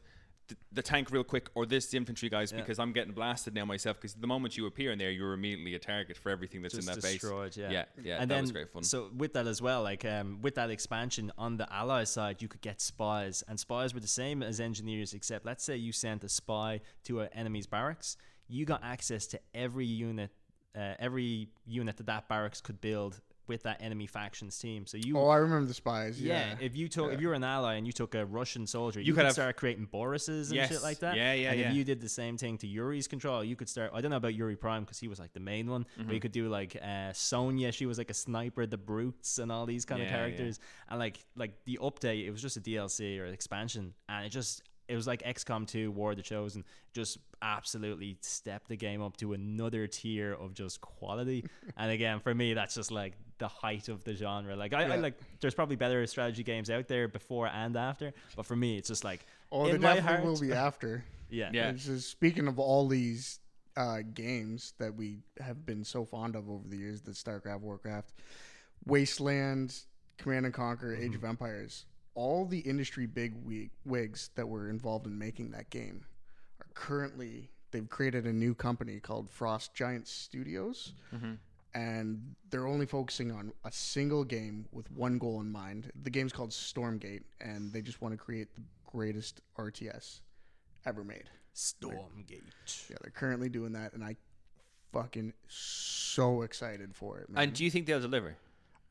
th- The tank real quick, or this infantry guys, Yeah. because I'm getting blasted now myself. Because the moment you appear in there, you're immediately a target for everything that's in just that base. destroyed, yeah. yeah, yeah. and that then, was great fun. So with that as well, like um, with that expansion on the ally side, you could get spies, and spies were the same as engineers, except let's say you sent a spy to an enemy's barracks, you got access to every unit, uh, every unit that that barracks could build with that enemy factions team. So you. Oh, I remember the spies. yeah, Yeah. if you took if you were an ally and you took a Russian soldier, you, You could could have- start creating Borises and Yes. shit like that. Yeah, yeah, and yeah. if you did the same thing to Yuri's control, you could start. I don't know about Yuri Prime because he was like the main one, but Mm-hmm. you could do like uh, Sonya. She was like a sniper, the brutes, and all these kind of Yeah, yeah. characters. And like like the update, it was just a DLC or expansion, and it just it was like XCOM 2 War of the Chosen, just absolutely stepped the game up to another tier of just quality. and again, for me, that's just like the height of the genre. Like I, I like, there's probably better strategy games out there before and after, but for me, it's just like Oh, in there my heart, will be after. yeah, Yeah. It's just, speaking of all these uh, games that we have been so fond of over the years, the StarCraft, Warcraft, Wasteland, Command and Conquer, Age Mm-hmm. of Empires, all the industry big wi- wigs that were involved in making that game are currently they've created a new company called Frost Giant Studios. Mm-hmm. And they're only focusing on a single game with one goal in mind. The game's called Stormgate, and they just want to create the greatest RTS ever made. Stormgate. Yeah, they're currently doing that, and I fucking so excited for it, man. and do you think they'll deliver?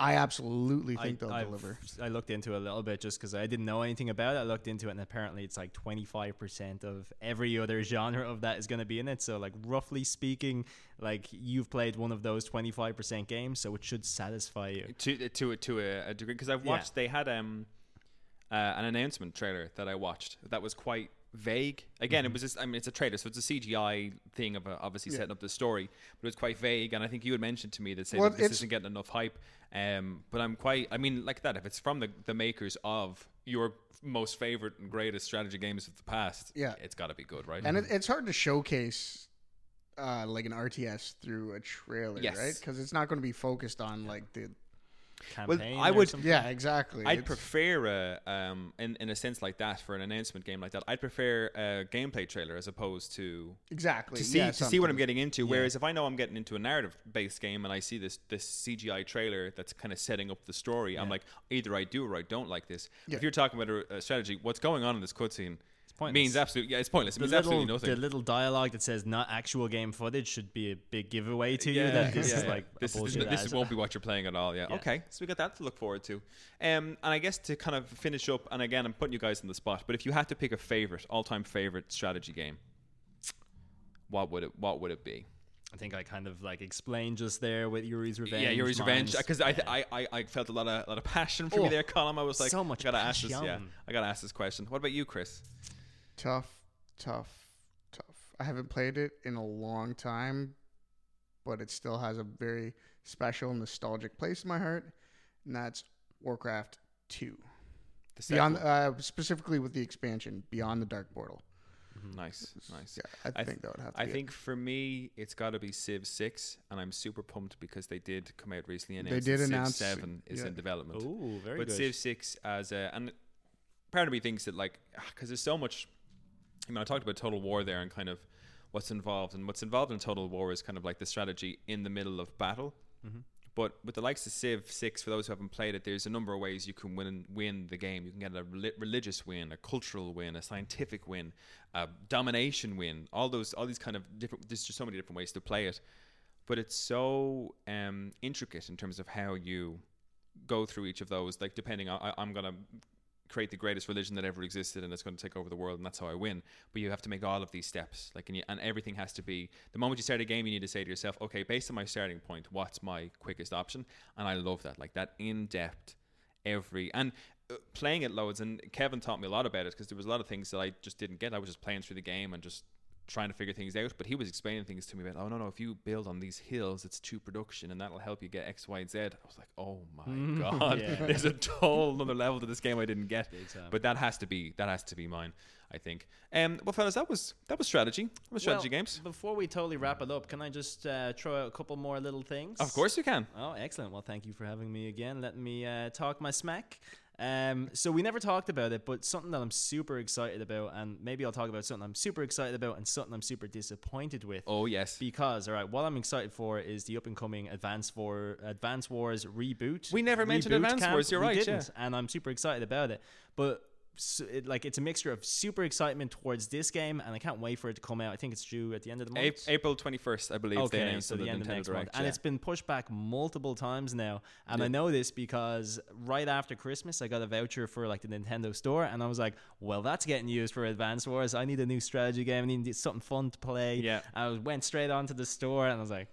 I absolutely think I, they'll I've- deliver. I looked into it a little bit just because I didn't know anything about it. I looked into it, and apparently it's like 25% of every other genre of that is going to be in it. So, like, roughly speaking, like, you've played one of those 25% games, so it should satisfy you. to to a, to a, a degree because I've Yeah. watched they had um uh, an announcement trailer that I watched that was quite vague. Again, it was just I mean it's a trailer, so it's a CGI thing of uh, obviously Yeah. setting up the story, but it was quite vague. And I think you had mentioned to me that say Well, that this isn't getting enough hype. Um, but I'm quite I mean like that if it's from the the makers of your most favorite and greatest strategy games of the past, Yeah. it's got to be good, right? And it, it's hard to showcase uh, like an RTS through a trailer, Yes. right? Because it's not going to be focused on like the. Campaign I or would- something. Yeah, exactly. I'd It's- prefer a um in, in a sense like that for an announcement game like that. I'd prefer a gameplay trailer as opposed to exactly to see yeah, to see what I'm getting into. Whereas if I know I'm getting into a narrative based game and I see this this CGI trailer that's kind of setting up the story, I'm like either I do or I don't like this. Yeah. If you're talking about a, a strategy, what's going on in this cutscene pointless. means absolutely yeah, it's pointless. It The means little, absolutely nothing. the little dialogue that says not actual game footage should be a big giveaway to you that this yeah, is like this, is, bullshit this ad. won't be what you're playing at all. Yeah. Yeah. Okay. So we got that to look forward to. Um, and I guess to kind of finish up, and again, I'm putting you guys on the spot, but if you had to pick a favorite, all-time favorite strategy game, what would it what would it be? I think I kind of like explained just there with Yuri's Revenge. yeah, Yuri's Revenge. Because I, yeah. I, I, I felt a lot of, a lot of passion for you Oh, there, Colm. I was like, so much I gotta ask this. Yeah. I gotta ask this question. What about you, Chris? Tough, tough, tough. I haven't played it in a long time, but it still has a very special, nostalgic place in my heart, and that's Warcraft Two. Beyond, uh, specifically with the expansion, Beyond the Dark Portal. nice, nice. Yeah, I, I think that would have to. I be it. think for me, it's got to be Civ Six, and I'm super pumped because they did come out recently and They did that announce- Civ Seven is yeah. in development. Ooh, very but good. Civ Six as a and part of me thinks that like because there's so much. I mean, I talked about Total War there and kind of what's involved, and what's involved in Total War is kind of like the strategy in the middle of battle. Mm-hmm. But with the likes of Civ Six, for those who haven't played it, there's a number of ways you can win win the game. You can get a reli- religious win, a cultural win, a scientific win, a domination win. All those, all these kind of different. There's just so many different ways to play it. But it's so um, intricate in terms of how you go through each of those. Like depending, on, I, I'm gonna create the greatest religion that ever existed, and it's going to take over the world, and that's how I win. But you have to make all of these steps, like, and, you, and everything has to be. The moment you start a game, you need to say to yourself, okay, based on my starting point, what's my quickest option? And I love that, like that in depth, every and. Uh, playing it loads and Kevin taught me a lot about it because there was a lot of things that I just didn't get. I was just playing through the game and just trying to figure things out. But he was explaining things to me about, oh no, no, if you build on these hills, it's two production, and that'll help you get X, Y, Z. I was like, oh my god, Yeah. there's a whole another level to this game I didn't get. But that has to be that has to be mine. I think. Um, well, fellas, that was that was strategy. That was strategy Well, games. Before we totally wrap it up, can I just uh, throw out a couple more little things? Of course you can. Oh, excellent. Well, thank you for having me again. Let me uh, talk my smack. Um, so we never talked about it, but something that I'm super excited about, and maybe I'll talk about something I'm super excited about and something I'm super disappointed with. Oh yes. Because all right, what I'm excited for is the up and coming Advance War Advance Wars reboot. We never mentioned Advance camp. Wars, you're We right, yeah. didn't, and I'm super excited about it. But it, like it's a mixture of super excitement towards this game, and I can't wait for it to come out. I think it's due at the end of the month. A- April twenty first, I believe. they Okay, announced so the the end of next Direct. month, and yeah. it's been pushed back multiple times now. And Yeah. I know this because right after Christmas, I got a voucher for like the Nintendo Store, and I was like, "Well, that's getting used for Advance Wars. I need a new strategy game. I need something fun to play." Yeah. I went straight onto the store, and I was like,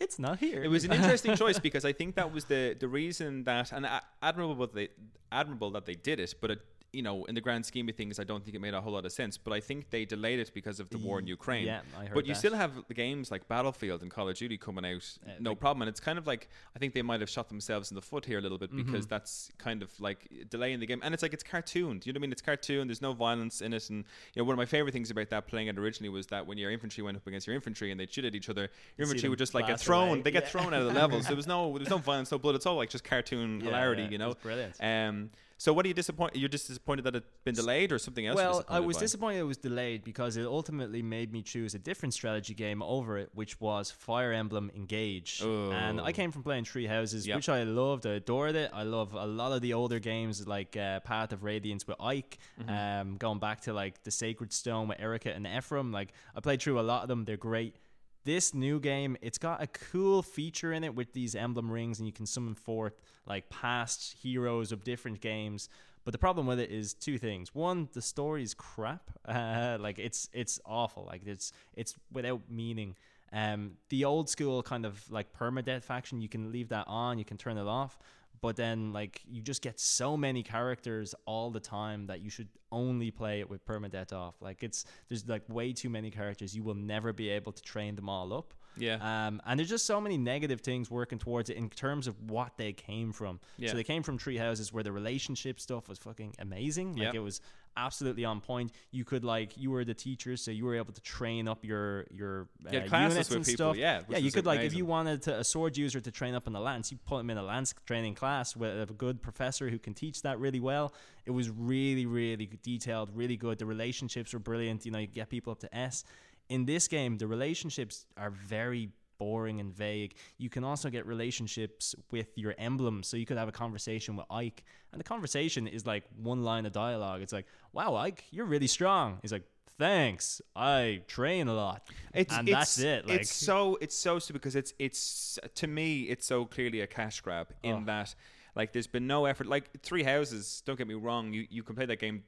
"It's not here." It was an interesting choice because I think that was the the reason that and admirable that they admirable that they did it, but it, you know, in the grand scheme of things, I don't think it made a whole lot of sense. But I think they delayed it because of the war in Ukraine. yeah, I heard but you that. still have the games like Battlefield and Call of Duty coming out, Uh, no like- problem. And it's kind of like I think they might have shot themselves in the foot here a little bit Mm-hmm. because that's kind of like delaying the game. And it's like it's cartooned. You know what I mean? It's cartoon. There's no violence in it. And you know, one of my favorite things about that playing it originally was that when your infantry went up against your infantry and they shoot at each other, your infantry them would just like get blast thrown. away. They get Yeah. thrown out of the levels. There was no there was no violence, no blood. It's all like just cartoon Yeah, hilarity. yeah, you know, was brilliant. Um, so what are you disappointed? You're just disappointed that it's been delayed or something else? Well, I was by? disappointed it was delayed because it ultimately made me choose a different strategy game over it, which was Fire Emblem Engage. And I Oh. came from playing Three Houses, Yep. which I loved. I adored it. I love a lot of the older games like uh, Path of Radiance with Ike, Mm-hmm. um, going back to like the Sacred Stone with Eirika and Ephraim. Like I played through a lot of them. They're great. This new game, it's got a cool feature in it with these emblem rings, and you can summon forth like past heroes of different games. But the problem with it is two things. One, the story's crap. Uh, like it's it's awful. Like it's it's without meaning. Um, the old school kind of like permadeath faction, you can leave that on, you can turn it off. But then like you just get so many characters all the time that you should only play it with permadeath off. Like it's there's like way too many characters. You will never be able to train them all up. Yeah. Um, and there's just so many negative things working towards it in terms of what they came from. Yeah. So they came from Three Houses where the relationship stuff was fucking amazing. Like Yeah. it was absolutely on point. You could like you were the teacher, so you were able to train up your your uh, units with and people, stuff. yeah, yeah. You could like if you wanted to, a sword user to train up in the lance, you put him in a lance training class with a good professor who can teach that really well. It was really really detailed, really good. The relationships were brilliant. You know, you get people up to S. In this game, the relationships are very boring and vague. You can also get relationships with your emblems. So you could have a conversation with Ike, and the conversation is like one line of dialogue. It's like, "Wow, Ike, you're really strong." He's like, "Thanks, I train a lot." It's, and it's, that's it. Like, it's so it's so stupid because it's it's to me it's so clearly a cash grab in Oh. that like there's been no effort. Like Three Houses, don't get me wrong, you you can play that game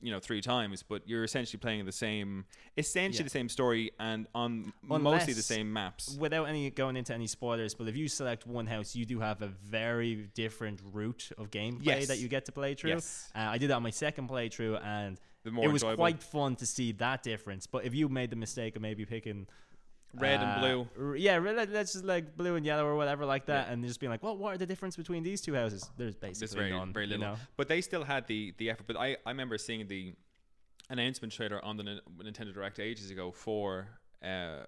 you know three times, but you're essentially playing the same, essentially Yeah. the same story and on mostly the same maps. Without any going into any spoilers, but if you select one house, you do have a very different route of gameplay Yes. that you get to play through. Yes. Uh, I did that on my second playthrough, and it was enjoyable. quite fun to see that difference. But if you made the mistake of maybe picking Red and uh, blue. r- yeah, let's just like blue and yellow or whatever like that, and just being like, well, what are the difference between these two houses? There's basically very none. very you little, know? but they still had the the effort. But I I remember seeing the announcement trailer on the Nin- Nintendo Direct ages ago for uh,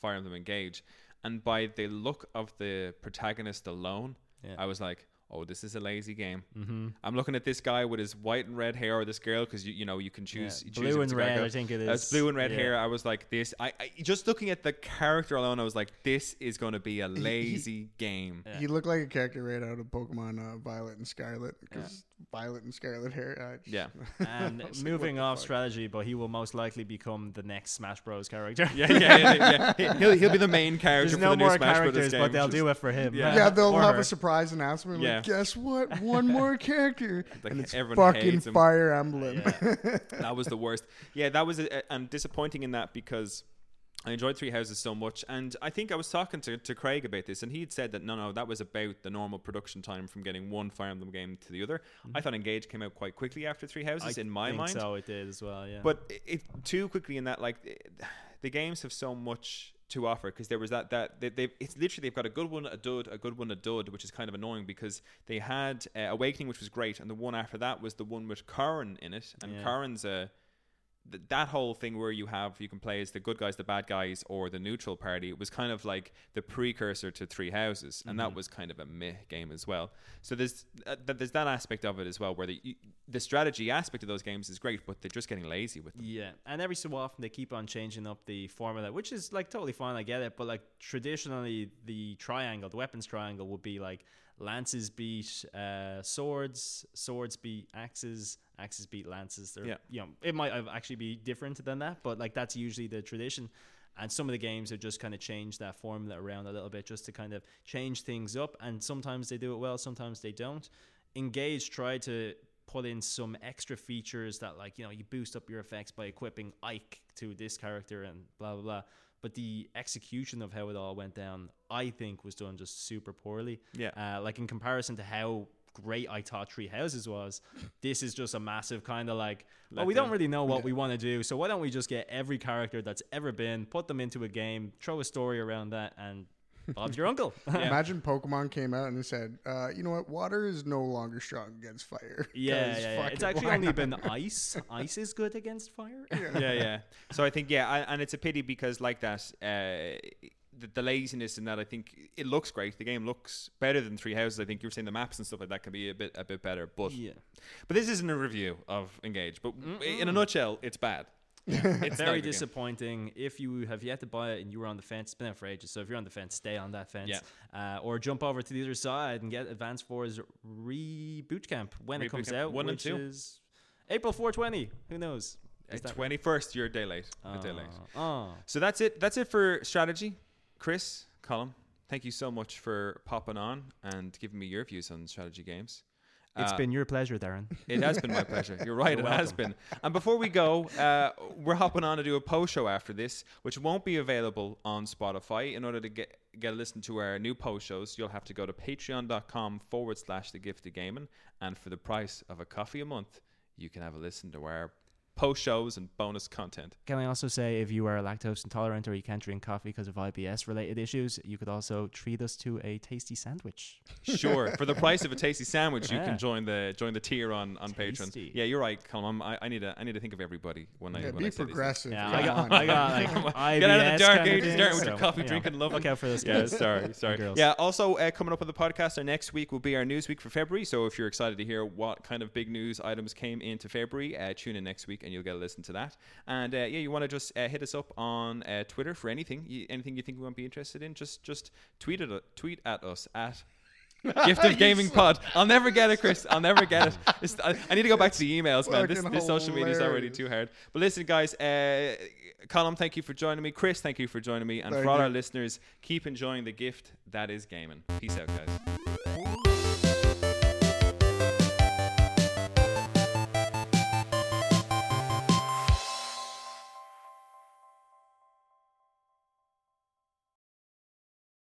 Fire Emblem Engage, and by the look of the protagonist alone, Yeah. I was like. Oh, this is a lazy game. Mm-hmm. I'm looking at this guy with his white and red hair, or this girl, because you you know you can choose you choose if blue it's and a guy or red, girl. I think it is. It's blue and red Yeah. hair. I was like, this. I, I just looking at the character alone, I was like, this is going to be a lazy game. Yeah. He looked like a character right out of Pokemon uh, Violet and Scarlet because Violet and Scarlet hair. Just, Yeah. And I was like, moving off fuck? strategy, but he will most likely become the next Smash Bros. character. Yeah, yeah, yeah. yeah. He'll, he'll be the main character There's for no the new more Smash Brothers characters, game. but they'll Just- do it for him. Yeah. Yeah, they'll Or have her. a surprise announcement. Yeah. Like, guess what? One more character, Like, and it's everyone fucking hates him. Fire Emblem. that was the worst. Yeah, that was a, and disappointing in that because I enjoyed Three Houses so much, and I think I was talking to, to Craig about this, and he had said that no, no, that was about the normal production time from getting one Fire Emblem game to the other. I thought Engage came out quite quickly after Three Houses, Mm-hmm. I in my think mind. so it did as well. Yeah, But it, it too quickly in that like it- the games have so much to offer because there was that that they, they've it's literally they've got a good one a dud a good one a dud which is kind of annoying because they had uh, Awakening which was great and the one after that was the one with Corrin in it and Yeah. Corrin's a th- that whole thing where you have you can play as the good guys the bad guys or the neutral party was kind of like the precursor to Three Houses and that was kind of a meh game as well so there's uh, th- there's that aspect of it as well where the the strategy aspect of those games is great but they're just getting lazy with them Yeah, and every so often they keep on changing up the formula, which is like totally fine. I get it, but like traditionally, the triangle, the weapons triangle, would be like lances beat uh, swords, swords beat axes, axes beat lances. They're, Yeah. you know, it might actually be different than that, but like that's usually the tradition. And some of the games have just kind of changed that formula around a little bit just to kind of change things up. And sometimes they do it well, sometimes they don't. Engage tried to put in some extra features that like you know you boost up your effects by equipping Ike to this character and blah blah blah. But the execution of how it all went down, I think, was done just super poorly. Yeah. Uh, like in comparison to how great I thought Three Houses was, this is just a massive kind of like, well, we Letdown. don't really know what we want to do, so why don't we just get every character that's ever been, put them into a game, throw a story around that, and Bob's your uncle. Imagine Pokemon came out and it said, uh, "You know what? Water is no longer strong against fire." Yeah, 'Cause yeah, yeah. It's it, actually only not? been ice. Ice is good against fire. yeah, yeah. So I think yeah, I, and it's a pity because like that, uh, the, the laziness in that I think it looks great. The game looks better than Three Houses. I think you were saying the maps and stuff like that can be a bit a bit better. But yeah. but this isn't a review of Engage. But in a nutshell, it's bad. It's Very good game. disappointing. If you have yet to buy it and you were on the fence, it's been out for ages. So if you're on the fence, stay on that fence. Uh, or jump over to the other side and get Advance Wars Re Boot Camp when it comes Camp out, one and two. is April 420. Who knows? Uh, is that- Twenty first, you're a day late. a day late. Oh, So that's it. That's it for strategy. Chris, Colm, thank you so much for popping on and giving me your views on strategy games. It's Uh, been your pleasure, Darren. It has been my pleasure. You're right. You're it has been. And before we go, uh, we're hopping on to do a post show after this, which won't be available on Spotify. In order to get get a listen to our new post shows, you'll have to go to patreon.com forward slash the gift of gaming. And for the price of a coffee a month, you can have a listen to our post shows and bonus content. Can I also say, if you are lactose intolerant or you can't drink coffee because of IBS related issues, you could also treat us to a tasty sandwich. Sure, for the price of a tasty sandwich, you Yeah. can join the join the tier on on Patreon. Yeah, you're right, Colm. I, I need to I need to think of everybody when I Yeah, when I be say progressive. Yeah, come I got, on. I got like IBS Get out of the dark kind of ages, thing, Darren, with so, your coffee you know, drinking love. Look out for this, Yeah, sorry, sorry. girls. Yeah, also uh, coming up on the podcast, our next week will be our news week for February. So if you're excited to hear what kind of big news items came into February, uh, tune in next week and you'll get a listen to that. And uh, yeah, you want to just uh, hit us up on uh, Twitter for anything, you, anything you think we might be interested in. Just just tweet at tweet at us at. Gift of Gaming Pod. I'll never get it, Chris. I'll never get it. It's, I, I need to go back to the emails, man. This, this social media is already too hard. But listen, guys, uh, Colm, thank you for joining me. Chris, thank you for joining me. And Thank for all you. our listeners, keep enjoying the gift that is gaming. Peace out, guys.